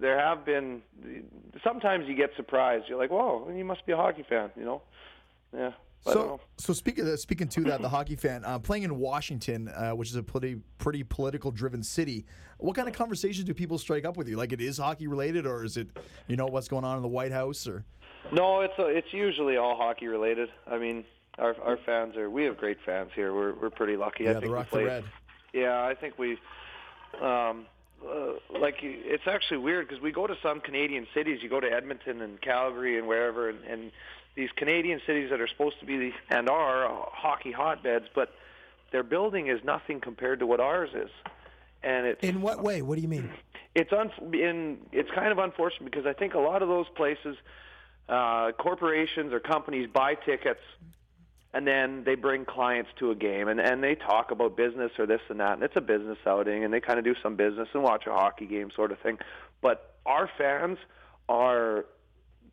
there have been. Sometimes you get surprised. You're like, "Whoa, you must be a hockey fan," you know? Yeah. So, so speaking of, speaking to that, the hockey fan uh, playing in Washington, uh, which is a pretty pretty political driven city. What kind of conversations do people strike up with you? Like it is hockey related, or is it you know what's going on in the White House? Or No, it's uh it's usually all hockey related. I mean, our our fans are. We have great fans here. We're we're pretty lucky. I yeah, think the we Rock the Red. Yeah, I think we. Um, uh, like it's actually weird because we go to some Canadian cities. You go to Edmonton and Calgary and wherever, and, and these Canadian cities that are supposed to be the, and are uh, hockey hotbeds, but their building is nothing compared to what ours is. And it's In what way? What do you mean? it's un- in it's kind of unfortunate because I think a lot of those places, uh, corporations or companies buy tickets, and then they bring clients to a game, and and they talk about business or this and that, and it's a business outing, and they kind of do some business and watch a hockey game sort of thing. But our fans are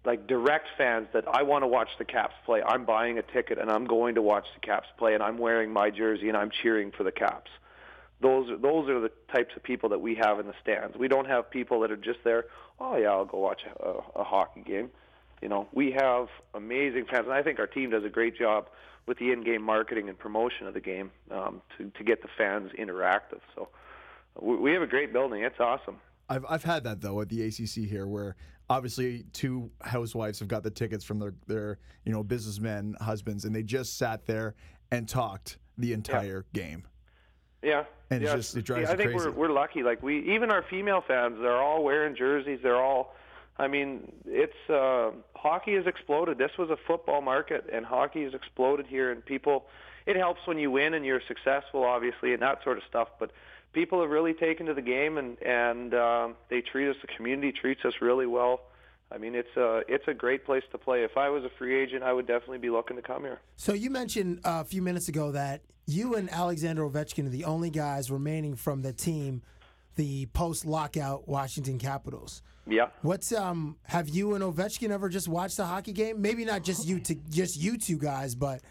like direct fans that I want to watch the Caps play. I'm buying a ticket and I'm going to watch the Caps play, and I'm wearing my jersey and I'm cheering for the Caps those are those are the types of people that we have in the stands. We don't have people that are just there. Oh yeah, I'll go watch a, a hockey game. You know, we have amazing fans, and I think our team does a great job with the in-game marketing and promotion of the game um, to to get the fans interactive. So we, we have a great building. It's awesome. I've I've had that though at the ACC here, where obviously two housewives have got the tickets from their their you know businessmen husbands, and they just sat there and talked the entire yeah. game. Yeah, and yeah. It just it drives yeah, I think crazy. we're we're lucky. Like we even our female fans, they're all wearing jerseys. They're all. I mean, it's uh, hockey has exploded. This was a football market, and hockey has exploded here. And people, it helps when you win and you're successful, obviously, and that sort of stuff. But people have really taken to the game, and and um, they treat us. The community treats us really well. I mean, it's a it's a great place to play. If I was a free agent, I would definitely be looking to come here. So you mentioned uh, a few minutes ago that you and Alexander Ovechkin are the only guys remaining from the team, the post lockout Washington Capitals. Yeah. What's um? Have you and Ovechkin ever just watched a hockey game? Maybe not just you to just you two guys, but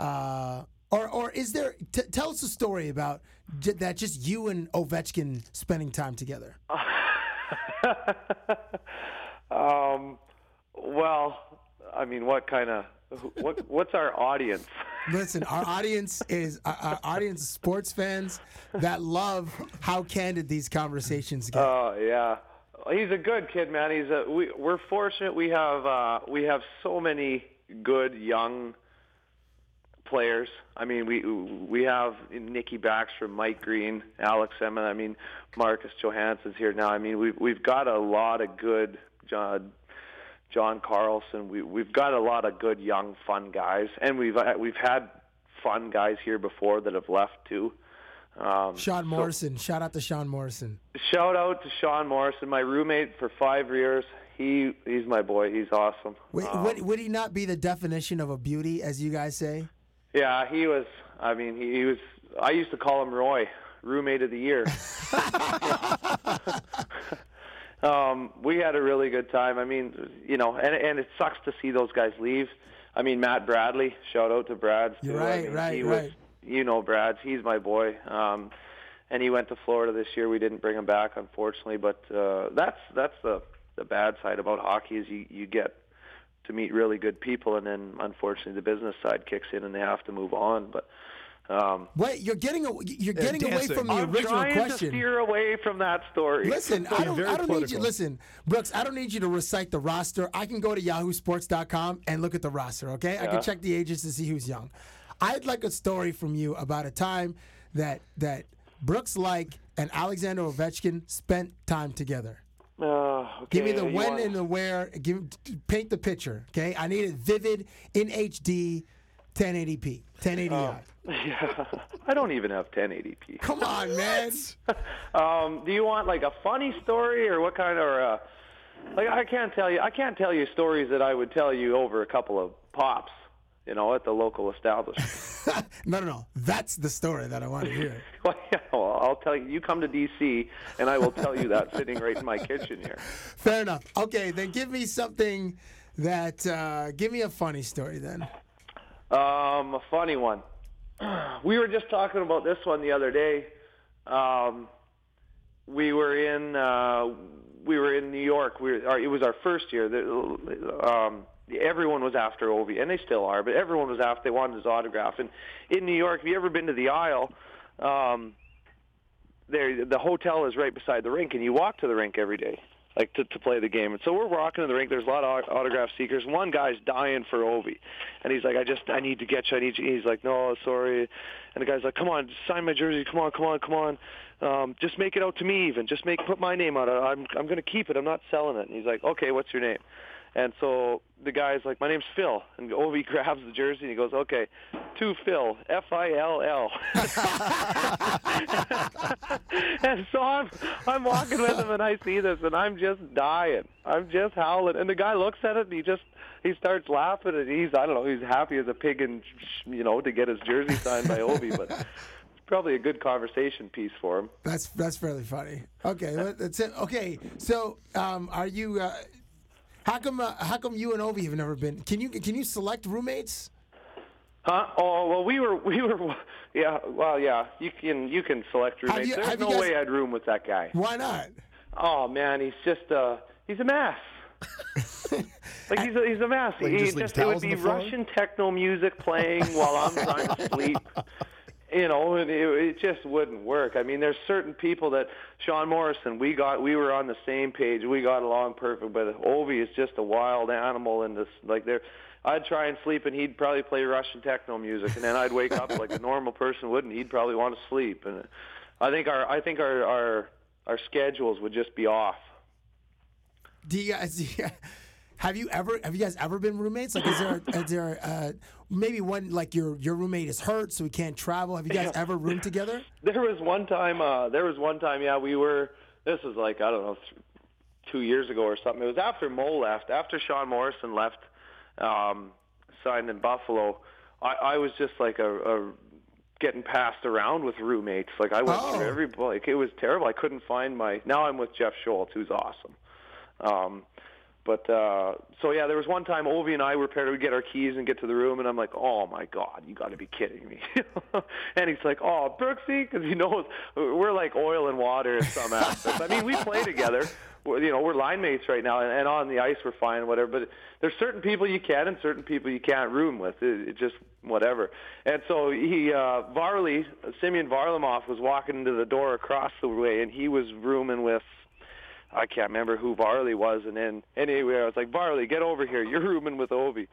uh, or or is there? T- tell us a story about j- that. Just you and Ovechkin spending time together. um. Well, I mean, what kind of what what's our audience? Listen, our audience is uh, our audience sports fans that love how candid these conversations get. Oh yeah, he's a good kid, man. He's a we we're fortunate we have uh, we have so many good young players. I mean, we we have Nicky Backstrom, Mike Green, Alex Semin. I mean, Marcus Johansson's here now. I mean, we we've got a lot of good. John, John Carlson. We we've got a lot of good young fun guys, and we've uh, we've had fun guys here before that have left too. Um, Shaone Morrisonn. So, shout out to Shaone Morrisonn. Shout out to Shaone Morrisonn, my roommate for five years. He he's my boy. He's awesome. Would, um, would, would he not be the definition of a beauty, as you guys say? Yeah, he was. I mean, he, he was. I used to call him Roy, roommate of the year. um, we had a really good time. I mean, you know, and and it sucks to see those guys leave. I mean, Matt Bradley. Shout out to Brad. You're right, I mean, right, he right. Was, you know, Brad. He's my boy. Um, and he went to Florida this year. We didn't bring him back, unfortunately. But uh, that's that's the the bad side about hockey is you you get to meet really good people, and then unfortunately the business side kicks in, and they have to move on. But um, Wait, you're getting you're getting away from the I'm original trying question. to steer away from that story. Listen, I don't, I don't need you. Listen, Brooks, I don't need you to recite the roster. I can go to YahooSports.com and look at the roster. Okay, I can check the ages to see who's young. I'd like a story from you about a time that that Brooks Laich and Alexander Ovechkin spent time together. Uh, Give me the you when want- and the where. Give paint the picture. Okay, I need it vivid in HD, 1080p, 1080i. Yeah, I don't even have 1080p. Come on, man. Um, do you want like a funny story or what kind of? Uh, like I can't tell you. I can't tell you stories that I would tell you over a couple of pops. You know, at the local establishment. no, no, no. That's the story that I want to hear. well, yeah, well, I'll tell you. You come to DC, and I will tell you that sitting right in my kitchen here. Fair enough. Okay, then give me something that. Uh, give me a funny story then. Um, a funny one. We were just talking about this one the other day. Um, we were in uh, we were in New York. We were, or it was our first year. The, um, everyone was after Ovi, and they still are. But everyone was after. They wanted his autograph. And in New York, have you ever been to the aisle? Um, there, the hotel is right beside the rink, and you walk to the rink every day. Like to, to play the game. And so we're walking in the rink. There's a lot of autograph seekers. One guy's dying for Ovi, and he's like, "I just I need to get you. I need you." He's like, "No, sorry." And the guy's like, "Come on, sign my jersey. Come on, come on, come on. Um, just make it out to me. Even just make put my name on it. I'm I'm gonna keep it. I'm not selling it." And he's like, "Okay, what's your name?" And so the guy's like, "My name's Phil." And Ovi grabs the jersey and he goes, "Okay, to Phil, F I L L." And so I'm I'm walking with him and I see this and I'm just dying. I'm just howling. And the guy looks at it and he just he starts laughing and he's I don't know he's happy as a pig and you know to get his jersey signed by Ovi, but it's probably a good conversation piece for him. That's that's fairly funny. Okay, that's it. Okay, so um, are you? Uh, how come? Uh, how come you and Ovi have never been? Can you can you select roommates? Huh? Oh well, we were we were yeah. Well, yeah. You can you can select roommates. you- There's no guys- way I'd room with that guy. Why not? Oh man, he's just a he's a mess. like he's a, he's a mess. Like, he he just leaves just, it would be? Russian techno music playing while I'm trying to sleep. You know, it, it just wouldn't work. I mean, there's certain people that Shaone Morrisonn, we got, we were on the same page, we got along perfect. But Ovi is just a wild animal, and this like there, I'd try and sleep, and he'd probably play Russian techno music, and then I'd wake up like a normal person would, and he'd probably want to sleep. And I think our, I think our, our, our schedules would just be off. Do you guys? do you- have you ever? Have you guys ever been roommates? Like, is there? is there? Uh, maybe one like your your roommate is hurt, so he can't travel. Have you guys ever roomed together? There was one time. Uh, there was one time. Yeah, we were. This was like I don't know, th- two years ago or something. It was after Mo left. After Shaone Morrisonn left, um, signed in Buffalo. I, I was just like a, a getting passed around with roommates. Like I went Oh. through every. Like it was terrible. I couldn't find my. Now I'm with Jeff Schultz, who's awesome. Um, but uh, so yeah, there was one time Ovi and I were paired. We get our keys and get to the room, and I'm like, "Oh my God, you got to be kidding me!" and he's like, "Oh, Brooksy," because he knows we're like oil and water in some aspects. I mean, we play together. We're, you know, we're line mates right now, and, and on the ice we're fine, whatever. But there's certain people you can, and certain people you can't room with. It, it just whatever. And so he, uh, Varley, Semyon Varlamov, was walking into the door across the way, and he was rooming with. I can't remember who Varley was, and then anyway, I was like, Varley, get over here. You're rooming with Ovi.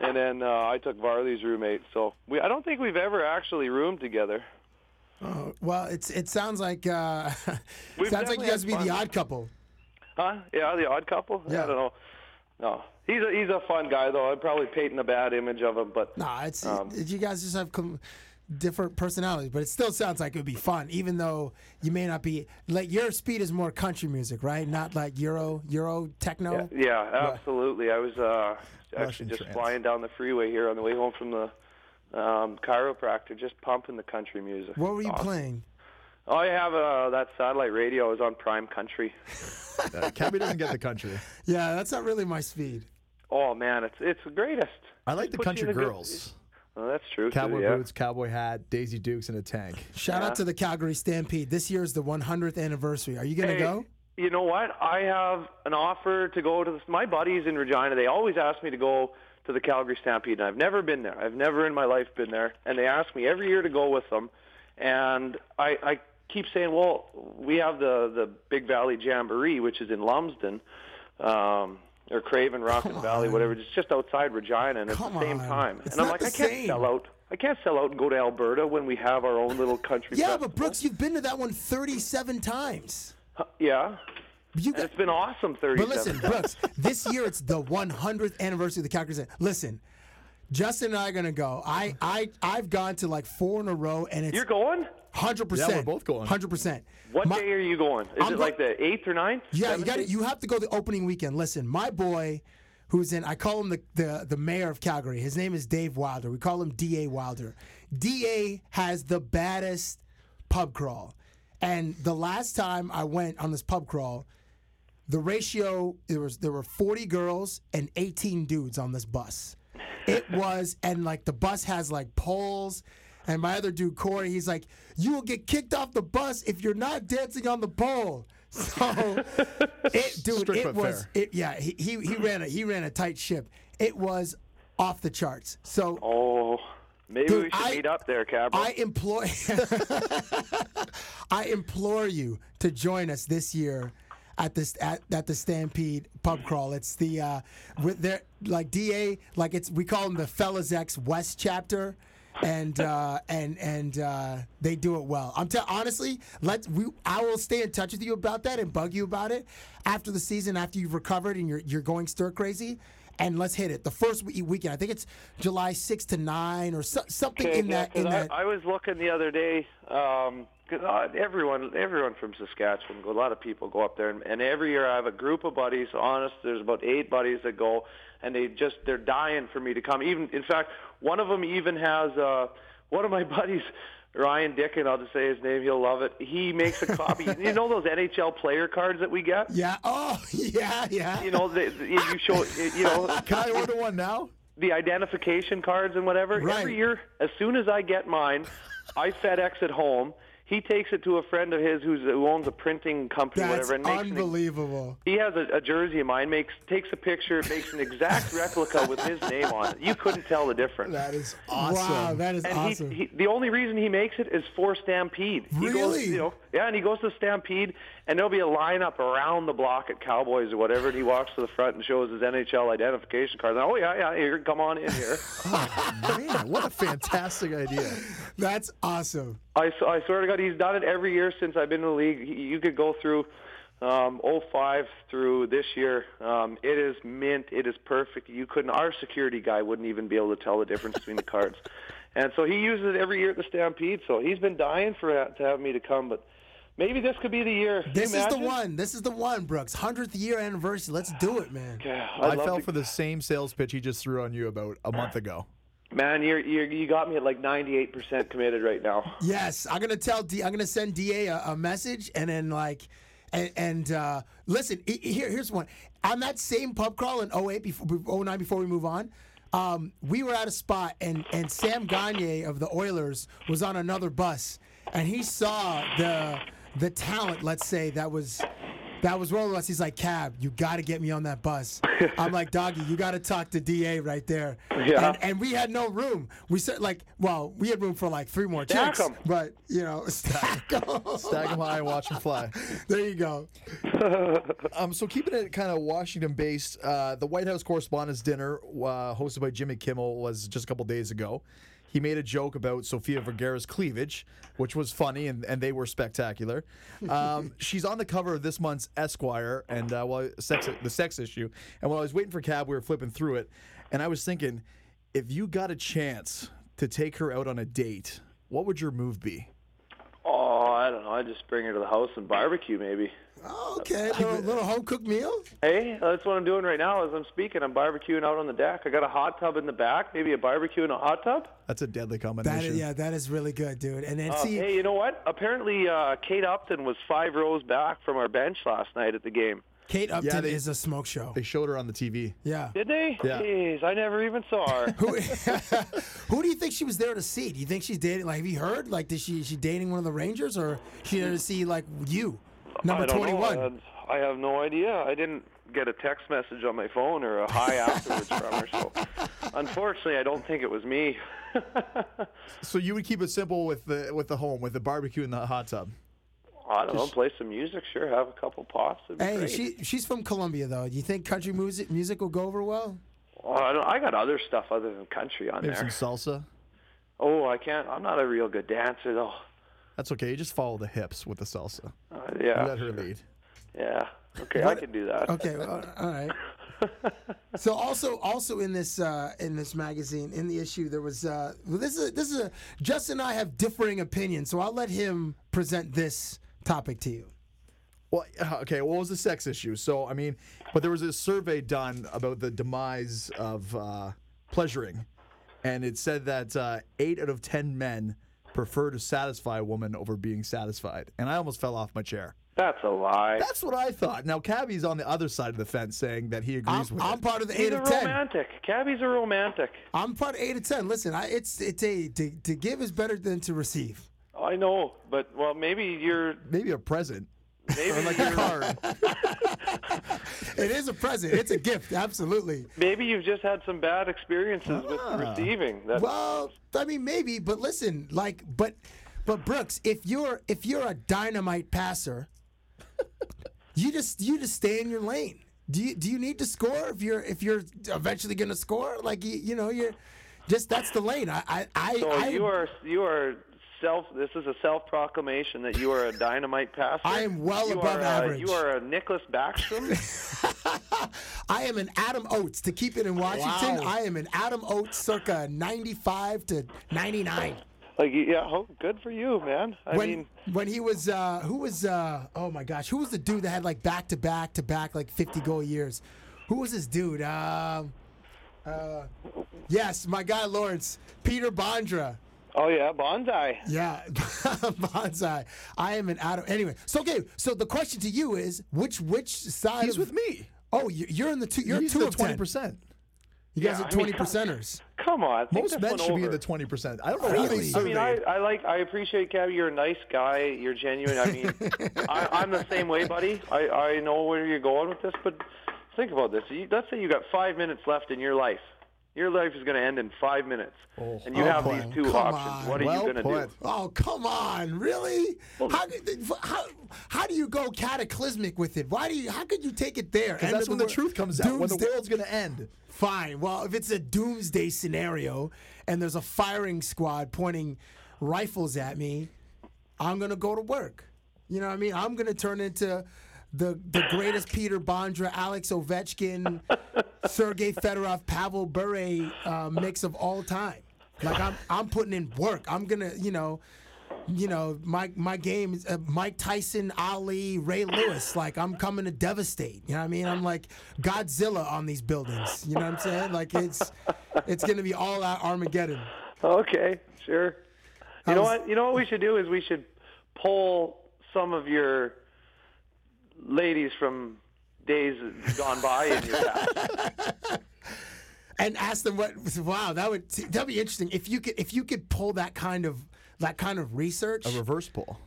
And then uh, I took Varley's roommate. So we, I don't think we've ever actually roomed together. Oh, well, it's it sounds like uh, sounds like you guys would be the odd couple. Huh? Yeah, the odd couple. Yeah. I don't know. No, he's a he's a fun guy though. I'd probably painting a bad image of him, but Nah, it's Um, you guys just have com- different personalities, but it still sounds like it would be fun, even though you may not be like your speed is more country music, right? Not like Euro Euro techno. yeah, yeah, absolutely. I was uh, actually Russian just trance. flying down the freeway here on the way home from the um, chiropractor, just pumping the country music. What were you Awesome. playing? Oh, I have uh, that satellite radio. is on Prime Country. Uh, Cabbie doesn't get the country. Yeah, that's not really my speed. Oh man, it's it's the greatest. I like the country girls. good- girls. Oh, that's true. too, Cowboy yeah. boots, cowboy hat, Daisy Dukes, and a tank. Shout Yeah. out to the Calgary Stampede. This year is the 100th anniversary. Are you gonna Hey, go? You know what? I have an offer to go to this. My buddies in Regina, they always ask me to go to the Calgary Stampede, and I've never been there. I've never in my life been there, and they ask me every year to go with them. And I, I keep saying, well, we have the the Big Valley Jamboree, which is in Lumsden. Um, or Craven Rock and Valley, whatever. It's just outside Regina, and it's Come the same on. time. It's and I'm like, I can't same. sell out. I can't sell out and go to Alberta when we have our own little country. Yeah, festival. but Brooks, you've been to that one 37 times. Yeah, You got, it's been awesome. 37 but listen, Brooks, this year it's the 100th anniversary of the Calgary Stampede. Listen, Justin and I are gonna go. I I I've gone to like four in a row, and it's You're going? Hundred percent. Yeah, we're both going. Hundred percent. What day are you going? Is I'm it go- like the eighth or ninth? Yeah, you got to You have to go the opening weekend. Listen, my boy, who's in, I call him the, the the mayor of Calgary. His name is Dave Wilder. We call him Da Wilder. Da has the baddest pub crawl, and the last time I went on this pub crawl, the ratio there was there were 40 girls and 18 dudes on this bus. It was and like the bus has like poles. And my other dude Corey, he's like, "You will get kicked off the bus if you're not dancing on the pole." So, it, dude, Strict it was it. Yeah, he, he he ran a he ran a tight ship. It was off the charts. So Oh, maybe Dude, we should I- meet up there, Cabra. I implore I implore you to join us this year. at this at, at the Stampede pub crawl. It's the uh, with their like Da like it's we call them the Fellas X West chapter. And uh, and and uh, they do it well. I'm tell honestly, let's we I will stay in touch with you about that and bug you about it after the season, after you've recovered and you're you're going stir crazy and let's hit it. The first we- weekend, I think it's July 6 to 9 or so, something Okay, in yeah, that. 'cause In I, that. I was looking the other day because uh, everyone, everyone from Saskatchewan, a lot of people go up there, and, and every year I have a group of buddies. Honest, there's about eight buddies that go, and they just they're dying for me to come. Even in fact, one of them even has uh, one of my buddies. Ryan Dickin, I'll just say his name. He'll love it. He makes a copy. you know those NHL player cards that we get? yeah. Oh, yeah, yeah. You know, they, you show. You know, Can I order one now? the identification cards and whatever. Right. Every year, as soon as I get mine, I FedEx it at home. He takes it to a friend of his who's, who owns a printing company, That's whatever, and makes an, unbelievable. he has a, a jersey of mine. Makes takes a picture, makes an exact replica with his name on it. You couldn't tell the difference. That is awesome. Wow, that is and awesome. he, he, the only reason he makes it is for Stampede. He goes, Really? you know, yeah, and he goes to Stampede, and there'll be a lineup around the block at Cowboys or whatever, and he walks to the front and shows his NHL identification card. And, oh yeah, yeah, here, come on in here. oh Man, what a fantastic idea. That's awesome. I swear to God, he's done it every year since I've been in the league. He, you could go through um, 05 through this year. Um, it is mint. It is perfect. You couldn't. Our security guy wouldn't even be able to tell the difference between the cards. And so he uses it every year at the Stampede. So he's been dying for that, to have me to come, but. Maybe this could be the year. Can This is the one. This is the one, Brooks. 100th year anniversary. Let's do it, man. Yeah, I fell to- for the same sales pitch he just threw on you about a month ago. Man, you're, you're, you got me at like 98% committed right now. Yes, I'm gonna tell D. I'm gonna send Da a, a message, and then like, and, and uh, listen. Here, here's one. On that same pub crawl in 08 before 09 before we move on, um, we were at a spot, and and Sam Gagner of the Oilers was on another bus, and he saw the the talent. Let's say that was. That was rolling us. He's like, Cab, you got to get me on that bus. I'm like, Doggy, you got to talk to Da right there. Yeah. And, and we had no room. We said like, well, we had room for like three more Stack chicks, 'em. but you know, stack 'em. Stack them high and watch them fly. There you go. Um, so keeping it kind of Washington based, uh, the White House Correspondents' Dinner, uh, hosted by Jimmy Kimmel, was just a couple days ago. He made a joke about Sofia Vergara's cleavage, which was funny, and, and they were spectacular. Um, she's on the cover of this month's Esquire, and uh, well, sex, the sex issue. And while I was waiting for Cab, we were flipping through it, and I was thinking, if you got a chance to take her out on a date, what would your move be? Oh, I don't know. I just bring her to the house and barbecue, maybe. Okay, little, little home cooked meal. Hey, that's what I'm doing right now. As I'm speaking, I'm barbecuing out on the deck. I got a hot tub in the back. Maybe a barbecue and a hot tub. That's a deadly combination. That is, yeah, that is really good, dude. And then Uh, see, hey, you know what? Apparently, uh, Kate Upton was five rows back from our bench last night at the game. Kate Upton they- is a smoke show. They showed her on the TV. Yeah. Did they? Yeah. Jeez, I never even saw her. Who, who do you think she was there to see? Do you think she's dating? Like, have you heard? Like, did she is she dating one of the Rangers, or she there to see like you, number I twenty one? Know. I have no idea. I didn't get a text message on my phone or a hi afterwards from her. So, unfortunately, I don't think it was me. So you would keep it simple with the with the home, with the barbecue and the hot tub. I don't know. Play some music, sure. Have a couple pops. It'd Hey, great. she she's from Colombia though. Do you think country music music will go over well? Oh, I, don't, I got other stuff other than country on Maybe there. some salsa. Oh, I can't. I'm not a real good dancer though. That's okay. You just follow the hips with the salsa. Uh, yeah. You let her lead. Yeah. Okay, I can do that. Okay, well, all right. So also also in this uh, in this magazine in the issue there was uh, well, this is a, this is a Justin and I have differing opinions, so I'll let him present this topic to you. Well, uh, okay. What was the sex issue? So I mean, but there was a survey done about the demise of uh, pleasuring, and it said that uh, eight out of ten men prefer to satisfy a woman over being satisfied, and I almost fell off my chair. That's a lie. That's what I thought. Now Cabbie's on the other side of the fence, saying that he agrees I'm, with I'm it. part of the He's eight a of ten. romantic. Cabbie's a romantic. I'm part of eight of ten. Listen, I, it's it's a to, to give is better than to receive. Oh, I know, but well, maybe you're Maybe a present. maybe Or like a card. It is a present. It's a gift. Absolutely. maybe you've just had some bad experiences with ah. receiving. That Well, I mean, maybe, but listen, like, but, but Brooks, if you're if you're a dynamite passer, You just you just stay in your lane. Do you do you need to score if you're if you're eventually going to score? Like you, you know you're just that's the lane. I I I, So I you are you are self. This is a self proclamation that you are a dynamite passer. I am well You above are, uh, average. you are a Nicholas Backstrom. I am an Adam Oates to keep it in Washington. Wow. I am an Adam Oates circa 95 to 99. like yeah, oh, good for you, man. I when mean, when he was uh who was uh oh my gosh, who was the dude that had like back to back to back like 50 goal years? Who was this dude? Um uh yes, my guy Lawrence, Peter Bondra. Oh yeah, bonsai. Yeah, bonsai. I am an Adam. Anyway, so okay. So the question to you is, which which side? He's of, with me. Oh, you- you're in the two. You're He's two the of twenty ten. percent. You guys Yeah, are I mean, twenty percenters. Come on, Most men one should be in the twenty percent. I don't know Really? how I mean, I. I like, I appreciate Cabbie. You're a nice guy. You're genuine. I mean, I, I'm the same way, buddy. I, I know where you're going with this, but think about this. You, let's say you got five minutes left in your life. Your life is going to end in five minutes, oh, and you Oh, have boy. these two Come options. on. What are Well you going to do? Oh come on, really? How, how how do you go cataclysmic with it? Why do you? How could you take it there? Because that's of when the wor- truth comes out. When the Doomsday- world's going to end. Fine. Well, if it's a doomsday scenario and there's a firing squad pointing rifles at me, I'm gonna go to work. You know what I mean? I'm gonna turn into the the greatest Peter Bondra, Alex Ovechkin, Sergei Fedorov, Pavel Bure uh, mix of all time. Like I'm I'm putting in work. I'm gonna you know. You know, my my game is uh, Mike Tyson, Ali, Ray Lewis. Like I'm coming to devastate. You know what I mean? I'm like Godzilla on these buildings. You know what I'm saying? Like it's it's gonna be all out Armageddon. Okay, sure. You know what? You know what we should do is we should poll some of your ladies from days gone by in your past. and ask them what. Wow, that would that'd be interesting if you could if you could pull that kind of that kind of research. A reverse poll.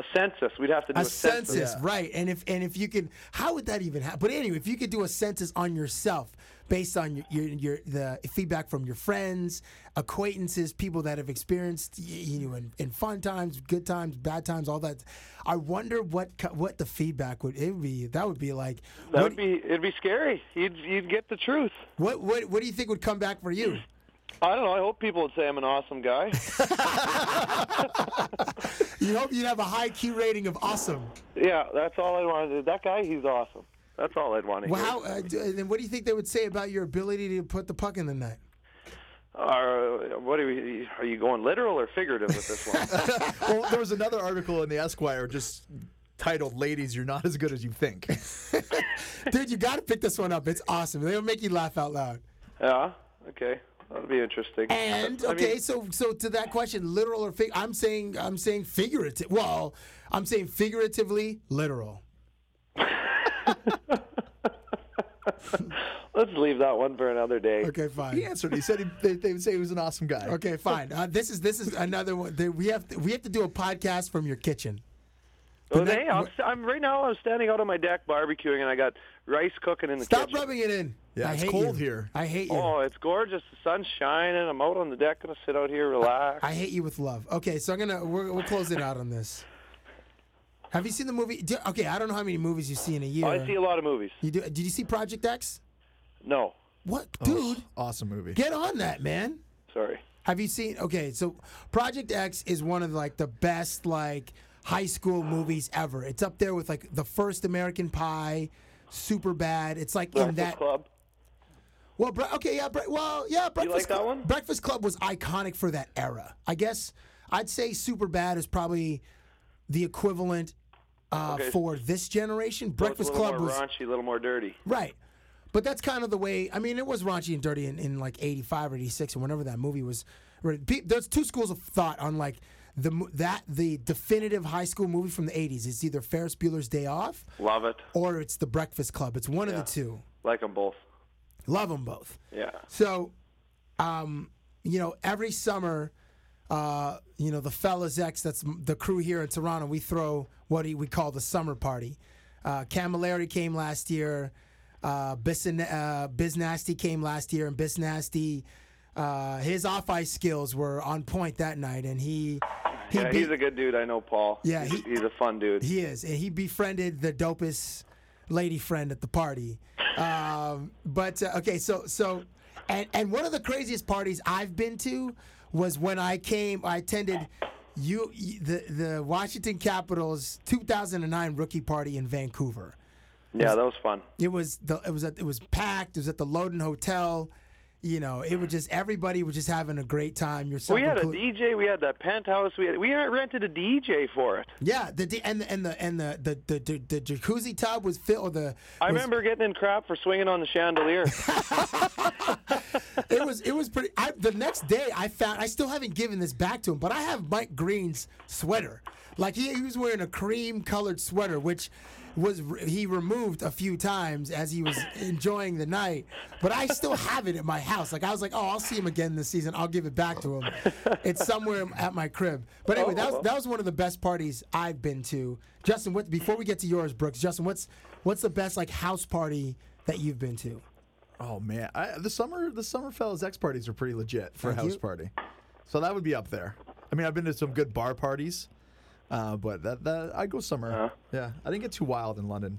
A census. We'd have to do a, a census, Yeah. right? And if and if you could, how would that even happen? But anyway, if you could do a census on yourself based on your your, your the feedback from your friends, acquaintances, people that have experienced you know in, in fun times, good times, bad times, all that. I wonder what what the feedback would it would be. That would be like That would be. It'd be scary. You'd you'd get the truth. what what what do you think would come back for you? I don't know. I hope people would say I'm an awesome guy. You hope you'd have a high Q rating of awesome. yeah, that's all I want to do. That guy, he's awesome. That's all I'd want to Well, hear. how uh, d- and then what do you think they would say about your ability to put the puck in the net? Uh, what are, we, are you going literal or figurative with this one? well, there was another article in the Esquire just titled "Ladies, You're Not as Good as You Think." Dude, you got to pick this one up. It's awesome. They'll make you laugh out loud. yeah. Okay. That'll be interesting. And I okay, mean, so so to that question, literal or fig? I'm saying I'm saying figurative. Well, I'm saying figuratively, literal. let's leave that one for another day. Okay, fine. he answered. He said he, they, they would say he was an awesome guy. Okay, fine. Uh, this is this is another one. that We have to, we have to do a podcast from your kitchen. Well, But hey, I'm, I'm right now. I'm standing out on my deck barbecuing, and I got rice cooking in the kitchen. Stop kitchen. rubbing it in. Yeah, I it's hate cold you. here. I hate you. Oh, it's gorgeous. The sun's shining. I'm out on the deck, gonna sit out here, relax. I hate you with love. Okay, so I'm gonna we're, we'll close it out on this. Have you seen the movie? do- Okay, I don't know how many movies you see in a year. Oh, I see a lot of movies. You do? Did you see Project X? No, What, Oh, dude? awesome movie. Get on that, man. sorry. Have you seen? Okay, so Project X is one of like the best like high school movies ever. It's up there with like the first American Pie, Super Bad. It's like in Breakfast that. Club. Well, bre- okay, yeah, bre- well, yeah. Breakfast like Club, one? Breakfast Club was iconic for that era. I guess I'd say Super Bad is probably the equivalent uh, Okay. for this generation. So Breakfast a Club more was raunchy, a little more dirty. Right. But that's kind of the way. I mean, it was raunchy and dirty in, in like '85 or '86 or whenever that movie was. There's two schools of thought on like the that the definitive high school movie from the '80s. It's either Ferris Bueller's Day Off Love it. or it's The Breakfast Club. It's one of the two. Like them both. Love them both. Yeah. So, um, you know, every summer, uh, you know, the Fellas X, that's the crew here in Toronto, we throw what we call the summer party. Uh, Cammalleri came last year. Uh, Biz, uh, Biz Nasty came last year, and Biz Nasty, uh, his off ice skills were on point that night, and he. he Yeah, beat- he's a good dude. I know Paul. Yeah, he's, he- he's a fun dude. he is, and he befriended the dopest lady friend at the party. Um, but uh, okay, so so, and and one of the craziest parties I've been to was when I came. I attended you the the Washington Capitals 2009 rookie party in Vancouver. Yeah, that was fun. It was the it was at, it was packed. It was at the Loden Hotel. You know, it was just everybody was just having a great time. Yourself, We had a. DJ. We had that penthouse. We had, we rented a DJ for it. Yeah, the and the and the and the the, the, the, the jacuzzi tub was filled. Or the I was- remember getting in crap for swinging on the chandelier. it was it was pretty. I, the next day, I found I still haven't given this back to him, but I have Mike Green's sweater. Like he, he was wearing a cream colored sweater, which was he removed a few times as he was enjoying the night. But I still have it at my house. Like I was like, oh, I'll see him again this season. I'll give it back to him. It's somewhere at my crib. But anyway, that was uh-huh. that was one of the best parties I've been to. Justin, what before we get to yours, Brooks? Justin, what's what's the best like house party that you've been to? Oh man, I, the summer the summer fellas X parties are pretty legit for a house you. party, so that would be up there. I mean, I've been to some good bar parties, uh, but that that I go summer. Uh-huh. Yeah, I didn't get too wild in London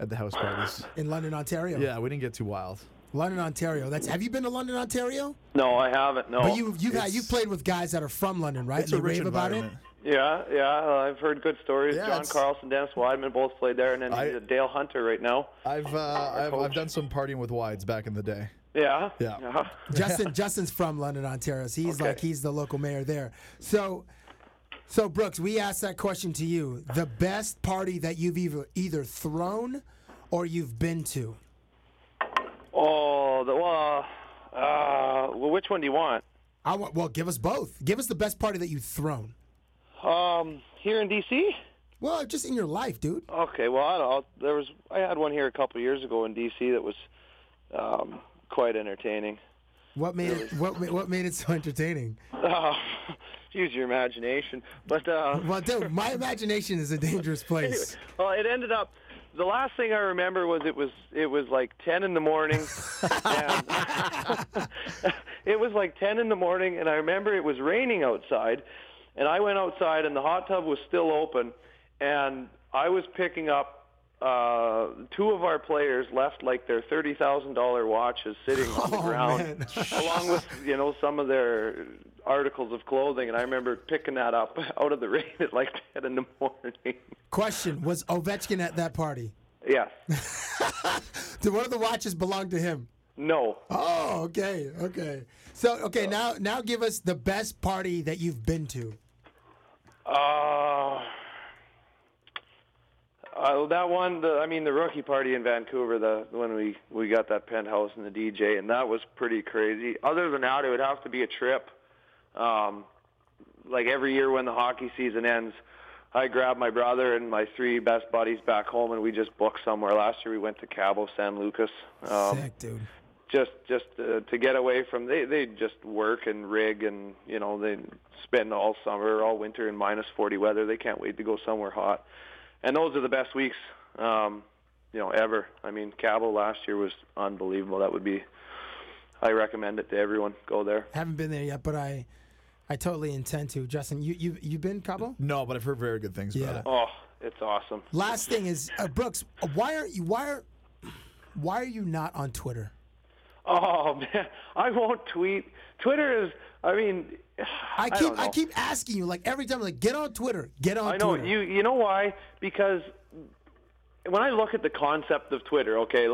at the house parties. In London, Ontario. Yeah, we didn't get too wild. London, Ontario. That's. Have you been to London, Ontario? no, I haven't. No. But you you've you've played with guys that are from London, right? It's and a they rich rave about it. Yeah, yeah. uh, I've heard good stories. Yeah, John it's- Carlson, Dennis Wideman both played there, and then I- he's a Dale Hunter right now. I've uh, I've, I've done some partying with wides back in the day. Yeah. Yeah. Justin Justin's from London, Ontario. So he's Okay. like he's the local mayor there. So so Brooks, we asked that question to you. The best party that you've either either thrown or you've been to. Oh, the well, uh, well, which one do you want? I want well, give us both. Give us the best party that you've thrown. Um, here in DC. Well, just in your life, dude. Okay, well, I don't. There was I had one here a couple years ago in DC that was um, quite entertaining. What made it what what made it so entertaining? Uh, use your imagination, but uh, Well, dude, my imagination is a dangerous place. well, it ended up. The last thing I remember was it was it was like ten in the morning. it was like ten in the morning, and I remember it was raining outside, and I went outside, and the hot tub was still open, and I was picking up. Uh, two of our players left like their thirty thousand dollar watches sitting on the Oh, ground, along with you know some of their articles of clothing, and I remember picking that up out of the rain at like ten in the morning. Question: Was Ovechkin at that party? Yes. Did one of the watches belong to him? No. Oh, okay, okay. So, okay, now now give us the best party that you've been to. Uh, uh, that one, the, I mean, the rookie party in Vancouver, the when we we got that penthouse and the DJ, and that was pretty crazy. Other than that, it would have to be a trip. Um, like every year when the hockey season ends, I grab my brother and my three best buddies back home, and we just book somewhere. Last year we went to Cabo San Lucas. Um, Sick, dude. just just uh, to get away from they they just work and rig and you know they spend all summer all winter in minus 40 weather they can't wait to go somewhere hot and those are the best weeks um you know ever i mean cabo last year was unbelievable that would be i recommend it to everyone go there Haven't been there yet, but I, I totally intend to. Justin, you you you been Cabo? No, but I've heard very good things Yeah. about it. oh it's awesome Last thing is uh, Brooks. uh, Why aren't you? Why are why are you not on Twitter? oh man i won't tweet twitter is i mean I don't keep know. I, keep asking you like every time like get on Twitter, get on I know Twitter. you. You know why? Because when I look at the concept of Twitter, okay,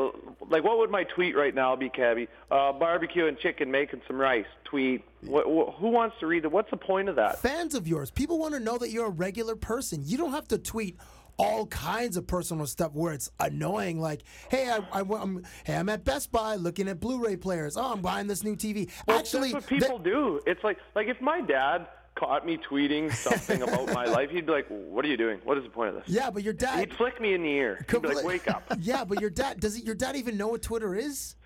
like what would my tweet right now be, Cabbie? Uh, barbecue and chicken, making some rice. Tweet. What, wh- who wants to read it? What's the point of that? Fans of yours, people want to know that you're a regular person. You don't have to tweet all kinds of personal stuff where it's annoying. Like, hey, I, I, am hey, I'm at Best Buy looking at Blu-ray players. Oh, I'm buying this new TV. Well, Actually, that's what people do. It's like like if my dad caught me tweeting something about my life, he'd be like, "What are you doing? What is the point of this?" yeah, but your dad. He'd flick me in the ear. He'd be like, "Wake up." yeah, but your dad does. It, your dad even know what Twitter is?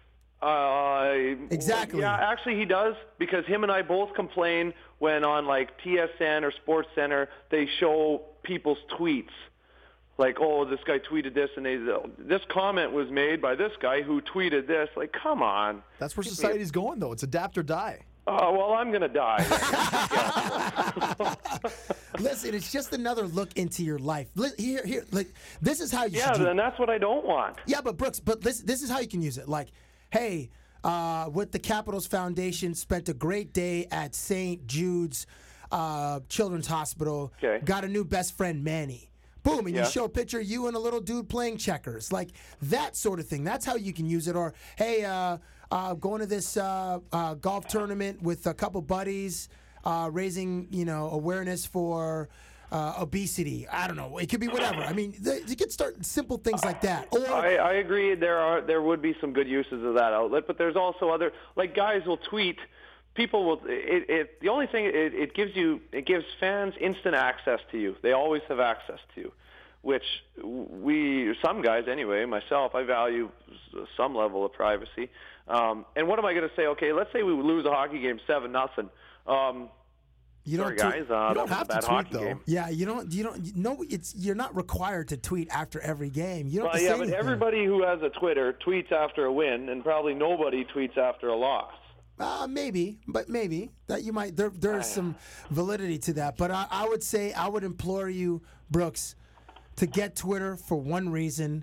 Uh, Exactly. Yeah, actually, he does because him and I both complain when on like TSN or Sports Center they show people's tweets. Like, oh, this guy tweeted this, and they this comment was made by this guy who tweeted this. Like, come on. That's where society's going, though. It's adapt or die. Oh well, I'm gonna die. Listen, it's just another look into your life. Li- Here, here, like this is how you yeah, and that's what I don't want. Yeah, but Brooks, but this this is how you can use it. Like, hey, uh, with the Capitals Foundation, spent a great day at St. Jude's uh, Children's Hospital. Okay. Got a new best friend, Manny. Boom, and Yeah. you show a picture of you and a little dude playing checkers, like that sort of thing. That's how you can use it. Or hey, uh, going to this uh, uh, golf tournament with a couple buddies, uh, raising you know awareness for. Uh, obesity. I don't know. It could be whatever. I mean, you could start simple things like that. Or I, I agree. There are there would be some good uses of that outlet, but there's also other like guys will tweet. People will. It, it the only thing it, it gives you it gives fans instant access to you. They always have access to you, which we some guys anyway. Myself, I value some level of privacy. Um, and what am I going to say? Okay, let's say we lose a hockey game seven nothing. Um, You don't guys, uh, you don't have to tweet, though. game. Yeah, you don't. You don't. You, no, it's you're not required to tweet after every game. You don't. Well, yeah, but anything. everybody who has a Twitter tweets after a win, and probably nobody tweets after a loss. Uh, maybe, but maybe that you might. There, there is some validity to that. But I, I would say I would implore you, Brooks, to get Twitter for one reason,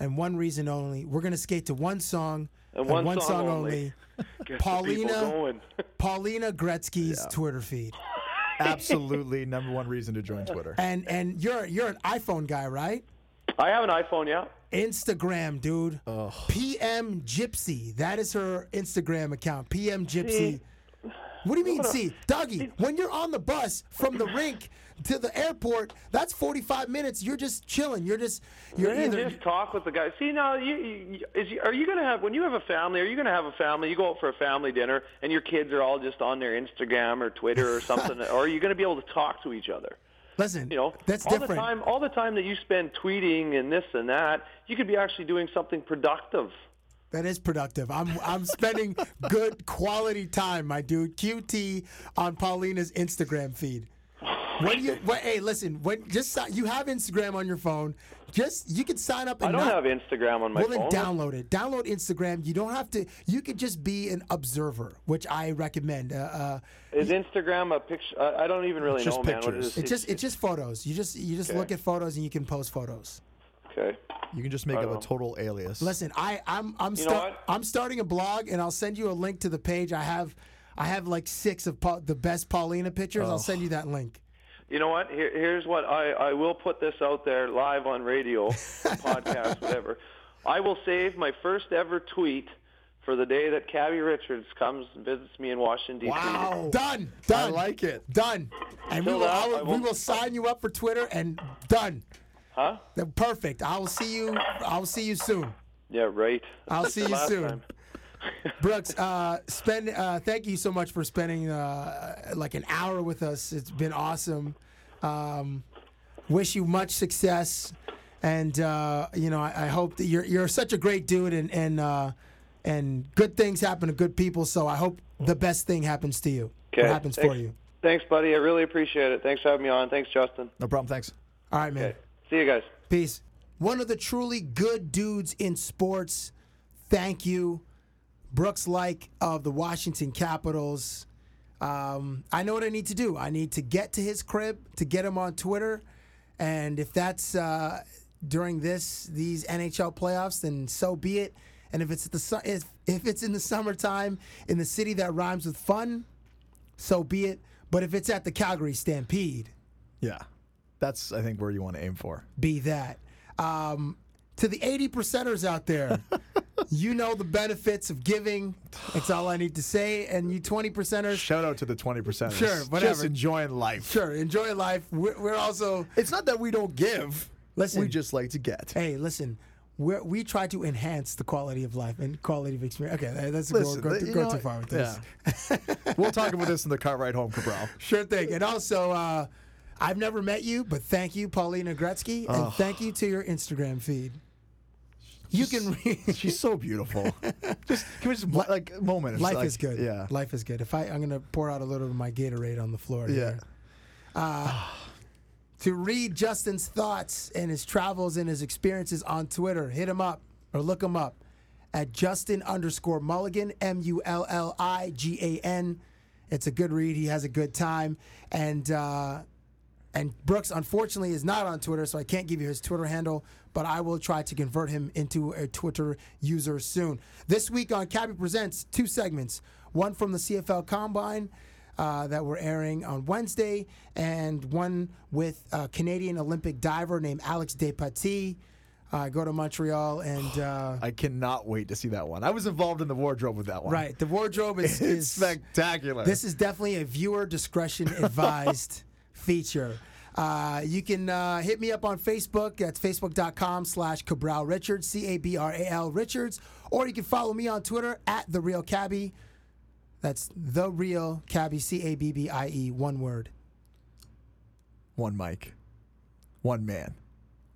and one reason only. We're gonna skate to one song And one song only. only. Get the people Paulina. Paulina Gretzky's Twitter feed. Absolutely, number one reason to join Twitter. And and you're you're an iPhone guy, right? I have an iPhone, yeah. Instagram, dude. PM Gypsy. That is her Instagram account. PM Gypsy. See? What do you mean, see? Dougie, when you're on the bus from the rink to the airport, that's 45 minutes. You're just chilling. You're just, you're You either. just talk with the guy. See now, you, you, is are you going to have when you have a family? Are you going to have a family? You go out for a family dinner, and your kids are all just on their Instagram or Twitter or something, or are you going to be able to talk to each other? Listen, You know, that's all different. the time. All the time that you spend tweeting and this and that, you could be actually doing something productive. That is productive. I'm I'm spending good quality time, my dude. QT on Paulina's Instagram feed. When you, when, hey, listen. When just you have Instagram on your phone, just you can sign up. And I don't not, have Instagram on my well, phone. then download it. Download Instagram. You don't have to. You could just be an observer, which I recommend. Uh, uh, Is Instagram a picture? I I don't even really Just know, man. What it it's just it's just photos. You just you just Okay. look at photos and you can post photos. okay. You can just make I up a total alias. Listen, I I'm I'm You know start. I'm starting a blog and I'll send you a link to the page. I have I have like six of Pa- the best Paulina pictures. I'll send you that link. You know what? Here, here's what I, I will put this out there live on radio, podcast, whatever. I will save my first ever tweet for the day that Cabbie Richards comes and visits me in Washington D.C. Wow. Done. Done. I like it. Done. And we will, that, I will I we won't- sign you up for Twitter and done. Huh? Perfect. I will see you. I will see you soon. Yeah, right. I'll see you soon. time. Brooks, uh, spend. Uh, thank you so much for spending uh, like an hour with us. It's been awesome. Um, wish you much success, and uh, you know I, I hope that you're you're such a great dude, and and uh, and good things happen to good people. So I hope the best thing happens to you. Okay. Happens Thanks. for you? Thanks, buddy. I really appreciate it. Thanks for having me on. Thanks, Justin. No problem. Thanks. All right, man. Okay. See you guys. Peace. One of the truly good dudes in sports. Thank you, Brooks Laich of the Washington Capitals. Um, I know what I need to do. I need to get to his crib to get him on Twitter, and if that's uh, during this these NHL playoffs, then so be it. And if it's the su- if if it's in the summertime in the city that rhymes with fun, so be it. But if it's at the Calgary Stampede, Yeah. That's, I think, where you want to aim for. be that. Um, to the 80 percenters out there, you know the benefits of giving. That's all I need to say. And you 20 percenters, Shout out to the 20 percenters. Sure, whatever. Just enjoying life. sure, enjoy life. We're, we're also, It's not that we don't give. Listen. we just like to get. hey, listen, we're, we try to enhance the quality of life and quality of experience. Okay, that- that's Listen, go, go, go know too far with this. Yeah. we'll talk about this in the car ride home, Cabral. Sure thing. And also, uh, I've never met you, but thank you, Paulina Gretzky, and thank you to your Instagram feed. You can read. She's so beautiful. just give me just like a moment. Life like- is good. Yeah. life is good. If I, I'm gonna pour out a little of my Gatorade on the floor. Yeah. here. Uh, to read Justin's thoughts and his travels and his experiences on Twitter, hit him up or look him up at Justin underscore Mulligan M U L L I G A N. It's a good read. He has a good time, and uh, and Brooks unfortunately is not on Twitter, so I can't give you his Twitter handle. But I will try to convert him into a Twitter user soon. This week on Cabbie Presents, two segments. One from the CFL Combine. Uh, that we're airing on Wednesday, and one with a Canadian Olympic diver named Alex Despatie. Uh, go to Montreal and uh, I cannot wait to see that one. I was involved in the wardrobe with that one. right. The wardrobe is, is spectacular. This is definitely a viewer discretion advised feature. Uh, you can uh, hit me up on Facebook. That's facebook.com slash Cabral Richards, C A B R A L Richards. Or you can follow me on Twitter at The Real Cabbie. That's The Real Cabbie, C A B B I E, one word, one mic, one man,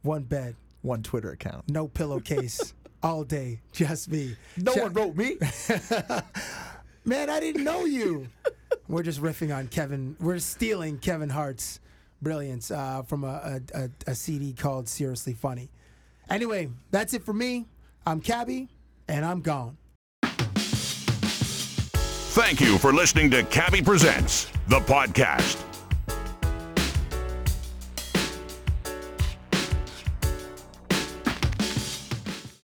one bed, one Twitter account. no pillowcase, all day, just me. No one wrote me. Man, I didn't know you. We're just riffing on Kevin. We're stealing Kevin Hart's brilliance uh, from a, a, a, CD called Seriously Funny. Anyway, that's it for me. I'm Cabbie, and I'm gone. Thank you for listening to Cabbie Presents, the podcast.